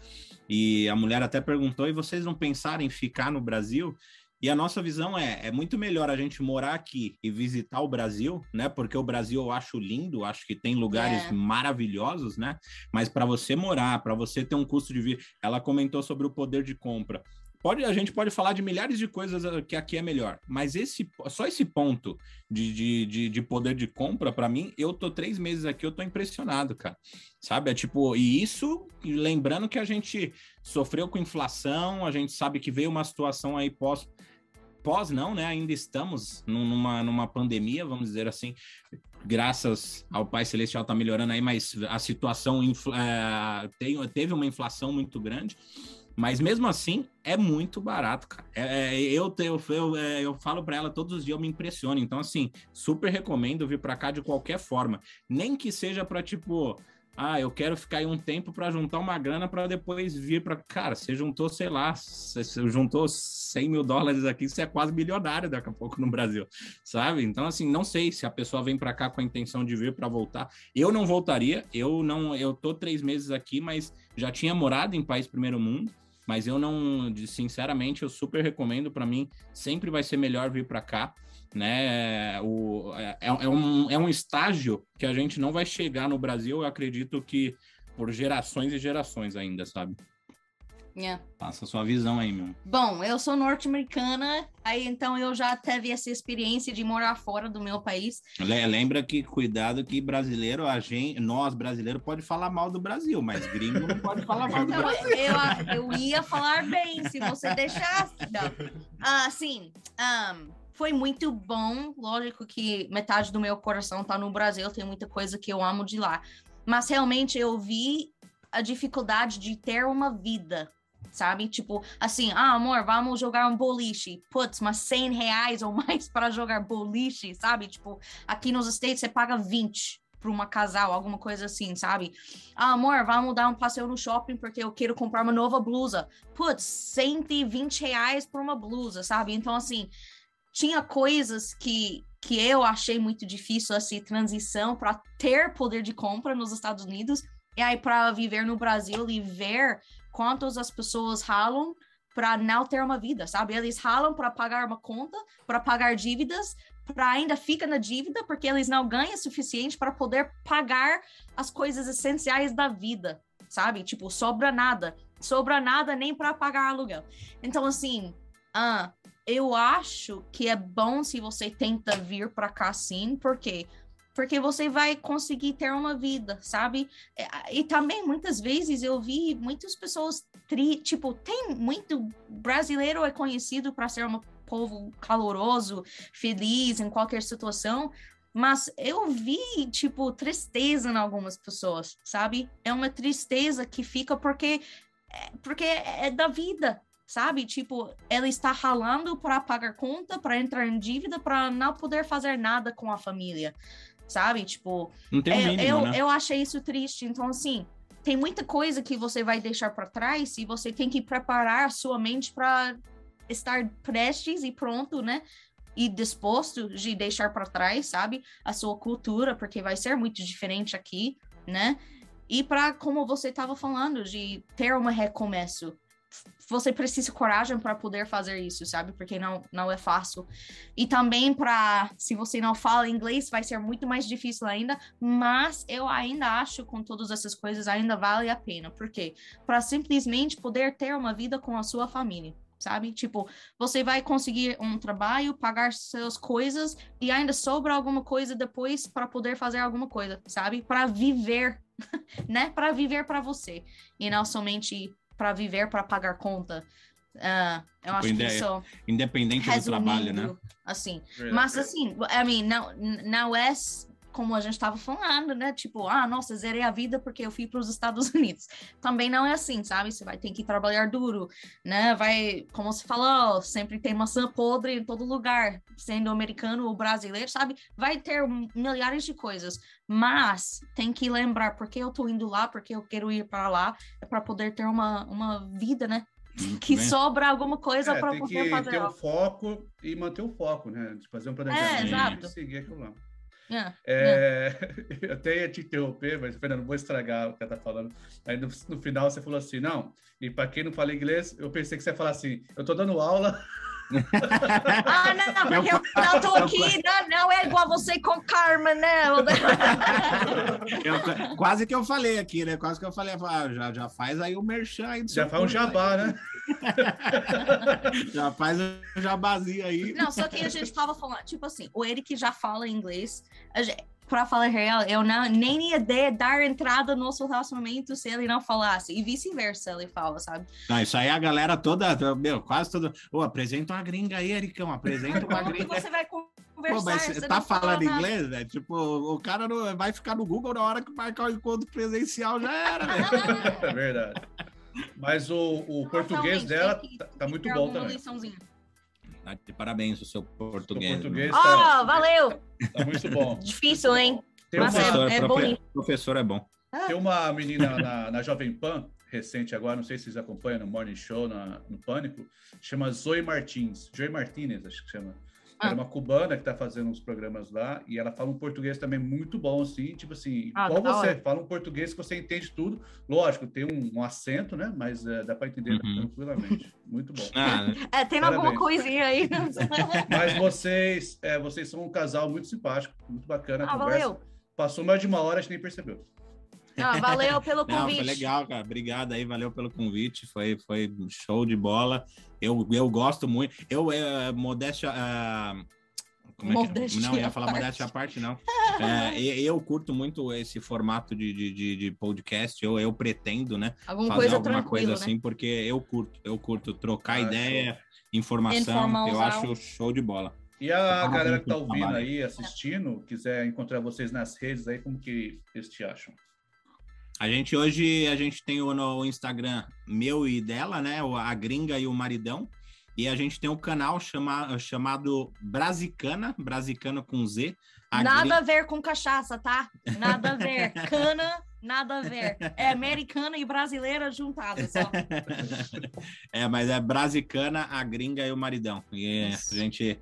E a mulher até perguntou: e vocês não pensaram em ficar no Brasil? E a nossa visão é, é muito melhor a gente morar aqui e visitar o Brasil, né? Porque o Brasil eu acho lindo, acho que tem lugares é. maravilhosos, né? Mas para você morar, para você ter um custo de vida, ela comentou sobre o poder de compra. Pode, a gente pode falar de milhares de coisas ah, que aqui é melhor, mas esse só esse ponto de, de, de, de poder de compra, para mim, eu tô três meses aqui, eu tô impressionado, cara. Sabe? É tipo, e isso, lembrando que a gente sofreu com inflação, a gente sabe que veio uma situação aí pós pós não, né? Ainda estamos numa, numa pandemia, vamos dizer assim. Graças ao Pai Celestial tá melhorando aí, mas a situação é, tem, teve uma inflação muito grande. Mas mesmo assim, é muito barato, cara. É, é eu, eu, eu, é, eu falo para ela todos os dias, eu me impressiono. Então, assim, super recomendo vir para cá de qualquer forma. Nem que seja para, tipo, ah, eu quero ficar aí um tempo para juntar uma grana para depois vir para. Cara, você juntou, sei lá, você juntou 100 mil dólares aqui, você é quase milionário daqui a pouco no Brasil, sabe? Então, assim, não sei se a pessoa vem para cá com a intenção de vir para voltar. Eu não voltaria, eu não. Eu tô três meses aqui, mas já tinha morado em país primeiro mundo. Mas eu não, sinceramente, eu super recomendo. Para mim, sempre vai ser melhor vir para cá né? O, é, é, um, é um estágio que a gente não vai chegar no Brasil, eu acredito que por gerações e gerações ainda, sabe? Yeah. É. Passa a sua visão aí, meu. Bom, eu sou norte-americana, aí então eu já teve essa experiência de morar fora do meu país. Lembra que, cuidado que brasileiro, a gente, nós brasileiros pode falar mal do Brasil, mas gringo não pode falar mal do então, Brasil. Eu, eu ia falar bem, se você deixasse. Ah, sim. Um, foi muito bom. Lógico que metade do meu coração tá no Brasil, tem muita coisa que eu amo de lá. Mas realmente eu vi a dificuldade de ter uma vida, sabe? Tipo, assim, ah, amor, vamos jogar um boliche. Putz, mas 100 reais ou mais para jogar boliche, sabe? Tipo, aqui nos States você paga 20 para uma casal, alguma coisa assim, sabe? Ah, amor, vamos dar um passeio no shopping porque eu quero comprar uma nova blusa. Putz, 120 reais por uma blusa, sabe? Então, assim, tinha coisas que, que eu achei muito difícil essa transição para ter poder de compra nos Estados Unidos e aí para viver no Brasil e ver quantas as pessoas ralam para não ter uma vida, sabe? Eles ralam para pagar uma conta, para pagar dívidas, para ainda fica na dívida porque eles não ganham suficiente para poder pagar as coisas essenciais da vida, sabe? Tipo, sobra nada, sobra nada nem para pagar aluguel. Então assim, ah, eu acho que é bom se você tenta vir para cá sim, porque porque você vai conseguir ter uma vida, sabe? É, e também muitas vezes eu vi muitas pessoas tri, tipo, tem muito brasileiro é conhecido para ser um povo caloroso, feliz em qualquer situação, Mas eu vi, tipo, tristeza em algumas pessoas, sabe? É uma tristeza que fica porque, é, porque é da vida, sabe? Tipo, ela está ralando para pagar conta, para entrar em dívida, para não poder fazer nada com a família, sabe? Tipo, não tem um é, mínimo, eu, né? eu achei isso triste. Então, assim, tem muita coisa que você vai deixar para trás e você tem que preparar a sua mente para estar prestes e pronto, né? E disposto de deixar para trás, sabe? A sua cultura, porque vai ser muito diferente aqui, né? E para, como você estava falando, de ter um recomeço você precisa de coragem para poder fazer isso, sabe? Porque não, não é fácil. E também para, se você não fala inglês, vai ser muito mais difícil ainda, mas eu ainda acho com todas essas coisas ainda vale a pena. Por quê? Para simplesmente poder ter uma vida com a sua família. Sabe? Tipo, você vai conseguir um trabalho, pagar suas coisas e ainda sobra alguma coisa depois para poder fazer alguma coisa, sabe? Para viver, né? Para viver para você e não somente para viver, para pagar conta. Uh, eu acho que isso independente do trabalho, né? Assim, mas assim, I mean, não, não é como a gente estava falando, né? Tipo, ah, nossa, zerei a vida porque eu fui para os Estados Unidos. Também não é assim, sabe? Você vai ter que trabalhar duro, né? Vai, como você falou, sempre tem maçã podre em todo lugar, sendo americano ou brasileiro, sabe? Vai ter milhares de coisas, mas tem que lembrar porque eu tô indo lá, porque eu quero ir para lá, é para poder ter uma, uma vida, né? que sobra alguma coisa é, para poder fazer. Tem que ter o foco e manter o foco, né? De fazer um planejamento é, e seguir aquilo lá. É, é, eu até ia te interromper, mas, Fernando, não vou estragar o que ela tá falando. Aí no, no final você falou assim: não, e para quem não fala inglês, eu pensei que você ia falar assim: eu tô dando aula. ah, não, porque eu, não tô aqui, não, não é igual você com Karma, né? Eu, quase que eu falei aqui, né? Quase que eu falei, ah, já, já faz aí o merchan aí. Já faz um jabá, aí. né? já faz um jabazinho aí. Não, só que a gente tava falando, tipo assim, o Eric já fala inglês. Gente, para falar real, eu não, nem ia de, dar entrada no nosso relacionamento se ele não falasse, e vice-versa, ele fala, sabe? Não, isso aí a galera toda, meu, quase toda, ô, oh, apresenta uma gringa aí, Ericão, apresenta uma gringa. você vai conversar? Pô, mas você tá falando inglês, né? Tipo, o cara não, vai ficar no Google na hora que marcar o encontro presencial, já era, né? É verdade. Mas o, o português dela tá, tá muito bom também. Liçãozinha. Tá de parabéns o seu português. O português tá, oh, valeu! Tá muito bom. Difícil, hein? Tem Mas professor, é, é bom. Professor é bom. Tem uma menina na, na Jovem Pan, recente agora, não sei se vocês acompanham no Morning Show, na, no Pânico, chama Zoe Martins. Zoe Martinez, acho que chama. Ah. Ela é uma cubana que está fazendo uns programas lá e ela fala um português também muito bom, assim, tipo assim, ah, igual você, hora. fala um português que você entende tudo. Lógico, tem um, um acento, né? Mas é, dá para entender uhum. tranquilamente. Muito bom. Ah, é, tem Parabéns. alguma coisinha aí. Mas vocês, é, vocês são um casal muito simpático, muito bacana a ah, conversa. Valeu. Passou mais de uma hora, a gente nem percebeu. Ah, valeu pelo convite. Não, foi legal, cara. Obrigado aí, valeu pelo convite. Foi, foi show de bola. Eu, eu gosto muito. Eu, é, modéstia. Uh, como é que... Não, ia falar modéstia à parte, não. É, eu curto muito esse formato de, de, de, podcast. Eu, eu pretendo, né? Alguma fazer coisa alguma coisa né? assim, porque eu curto, eu curto trocar ah, ideia, show. informação. Eu acho show de bola. E a galera que tá ouvindo aí, assistindo, quiser encontrar vocês nas redes aí, como que eles te acham? A gente hoje a gente tem o no Instagram meu e dela, né? A gringa e o maridão. E a gente tem um canal chama, chamado Brasicana, Brasicana com Z. A nada gringa... a ver com cachaça, tá? Nada a ver. Cana, nada a ver. É americana e brasileira juntada só. é, mas é Brasicana, a gringa e o maridão. E a gente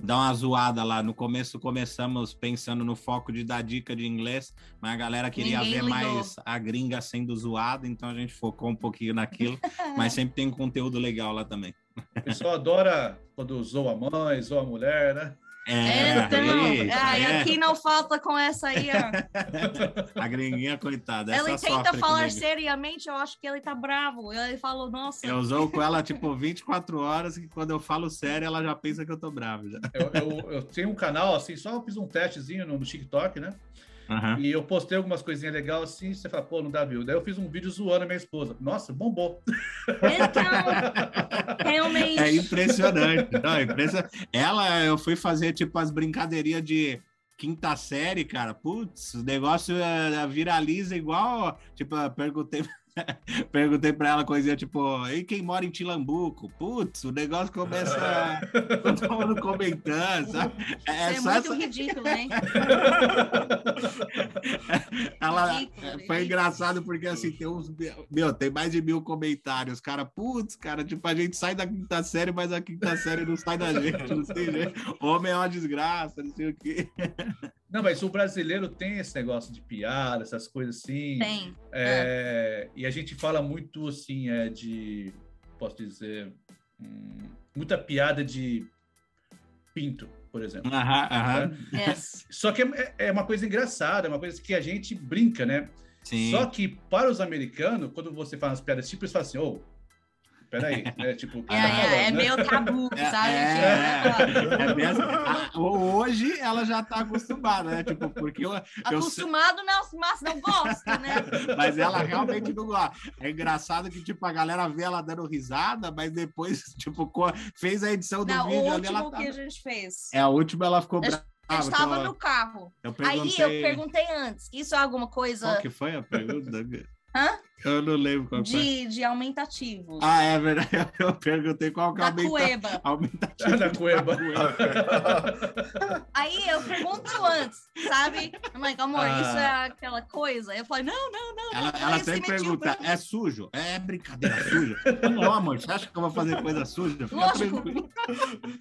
dar uma zoada lá. No começo começamos pensando no foco de dar dica de inglês, mas a galera queria Ninguém ver ligou. mais a gringa sendo zoada, então a gente focou um pouquinho naquilo, mas sempre tem conteúdo legal lá também. O pessoal adora quando zoa a mãe, zoa a mulher, né? É, então, é, aqui não falta com essa aí, ó. A gringuinha, coitada. Ele tenta falar comigo. seriamente, eu acho que ele tá bravo. Ele falou, nossa. Eu usou com ela, tipo, 24 horas, e quando eu falo sério, ela já pensa que eu tô bravo. Já. Eu, eu, eu tenho um canal, assim, só fiz um testezinho no, no TikTok, né? Uhum. E eu postei algumas coisinhas legais assim, você fala, pô, não dá view. Daí eu fiz um vídeo zoando a minha esposa. Nossa, bombou. Então, realmente. É impressionante. Não, é impressionante. Ela, eu fui fazer tipo as brincadeirinhas de quinta série, cara, putz, o negócio uh, viraliza igual. Tipo, perguntei Perguntei pra ela coisinha tipo, e quem mora em Tilambuco? Putz, o negócio começa todo mundo comentando, sabe? É, é muito essa... ridículo, hein? ela ridículo, foi engraçado porque assim, tem uns. Meu, tem mais de mil comentários. Cara, putz, cara, tipo, a gente sai da quinta série, mas a quinta série não sai da gente, não sei jeito. Homem é uma desgraça, não sei o quê. Não, mas o brasileiro tem esse negócio de piada, essas coisas assim. Tem. É, é. E a gente fala muito assim, é de, posso dizer, hum, muita piada de pinto, por exemplo. Aham, aham. Yes. Só que é, é, uma coisa engraçada, é uma coisa que a gente brinca, né? Sim. Só que para os americanos, quando você faz umas piadas tipo, eles falam assim, ô, oh, peraí, né? Tipo, é, tá é, falando, é né? meio tabu, é, sabe? É, é, mesmo. Hoje ela já tá acostumada, né? Tipo, porque eu. Acostumado eu... não, mas não gosta, né? mas ela realmente não gosta. É engraçado que, tipo, a galera vê ela dando risada, mas depois, tipo, fez a edição do não, vídeo o ali. Ela que a gente fez. É, a última ela ficou brava. Eu estava então, no carro. Eu perguntei... Aí eu perguntei antes, isso é alguma coisa. Qual que foi a pergunta? Hã? Eu não lembro qual de, de aumentativos. Ah, é verdade. Eu perguntei qual que é o aumenta... aumentativo. Da cueba. Aí eu pergunto antes, sabe? Like, amor, ah. isso é aquela coisa? Eu falei, não, não, não. Ela, ela sempre pergunta, é sujo? É brincadeira suja? não, amor, você acha que eu vou fazer coisa suja? Fica Lógico.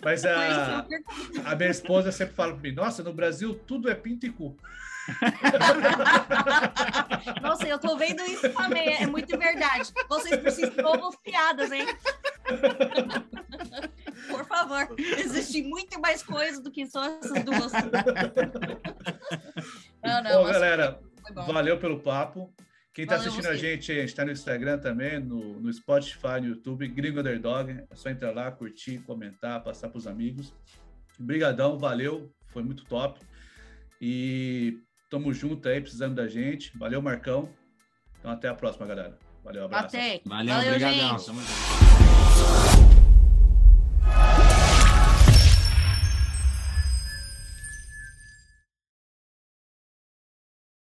Mas a, a minha esposa sempre fala pra mim, nossa, no Brasil tudo é pinto e cu. Nossa, eu tô vendo isso também, é muito verdade. Vocês precisam de novas piadas, hein? Por favor, existe muito mais coisa do que só essas duas. Não, não, bom, galera, valeu pelo papo. Quem está assistindo você. a gente, a gente está no Instagram também, no, no Spotify, no YouTube, Gringo Underdog. É só entrar lá, curtir, comentar, passar para os amigos. Obrigadão, valeu, foi muito top. E Tamo junto aí, precisando da gente. Valeu, Marcão. Então até a próxima, galera. Valeu, abraço. Até. Valeu, Valeu obrigadão.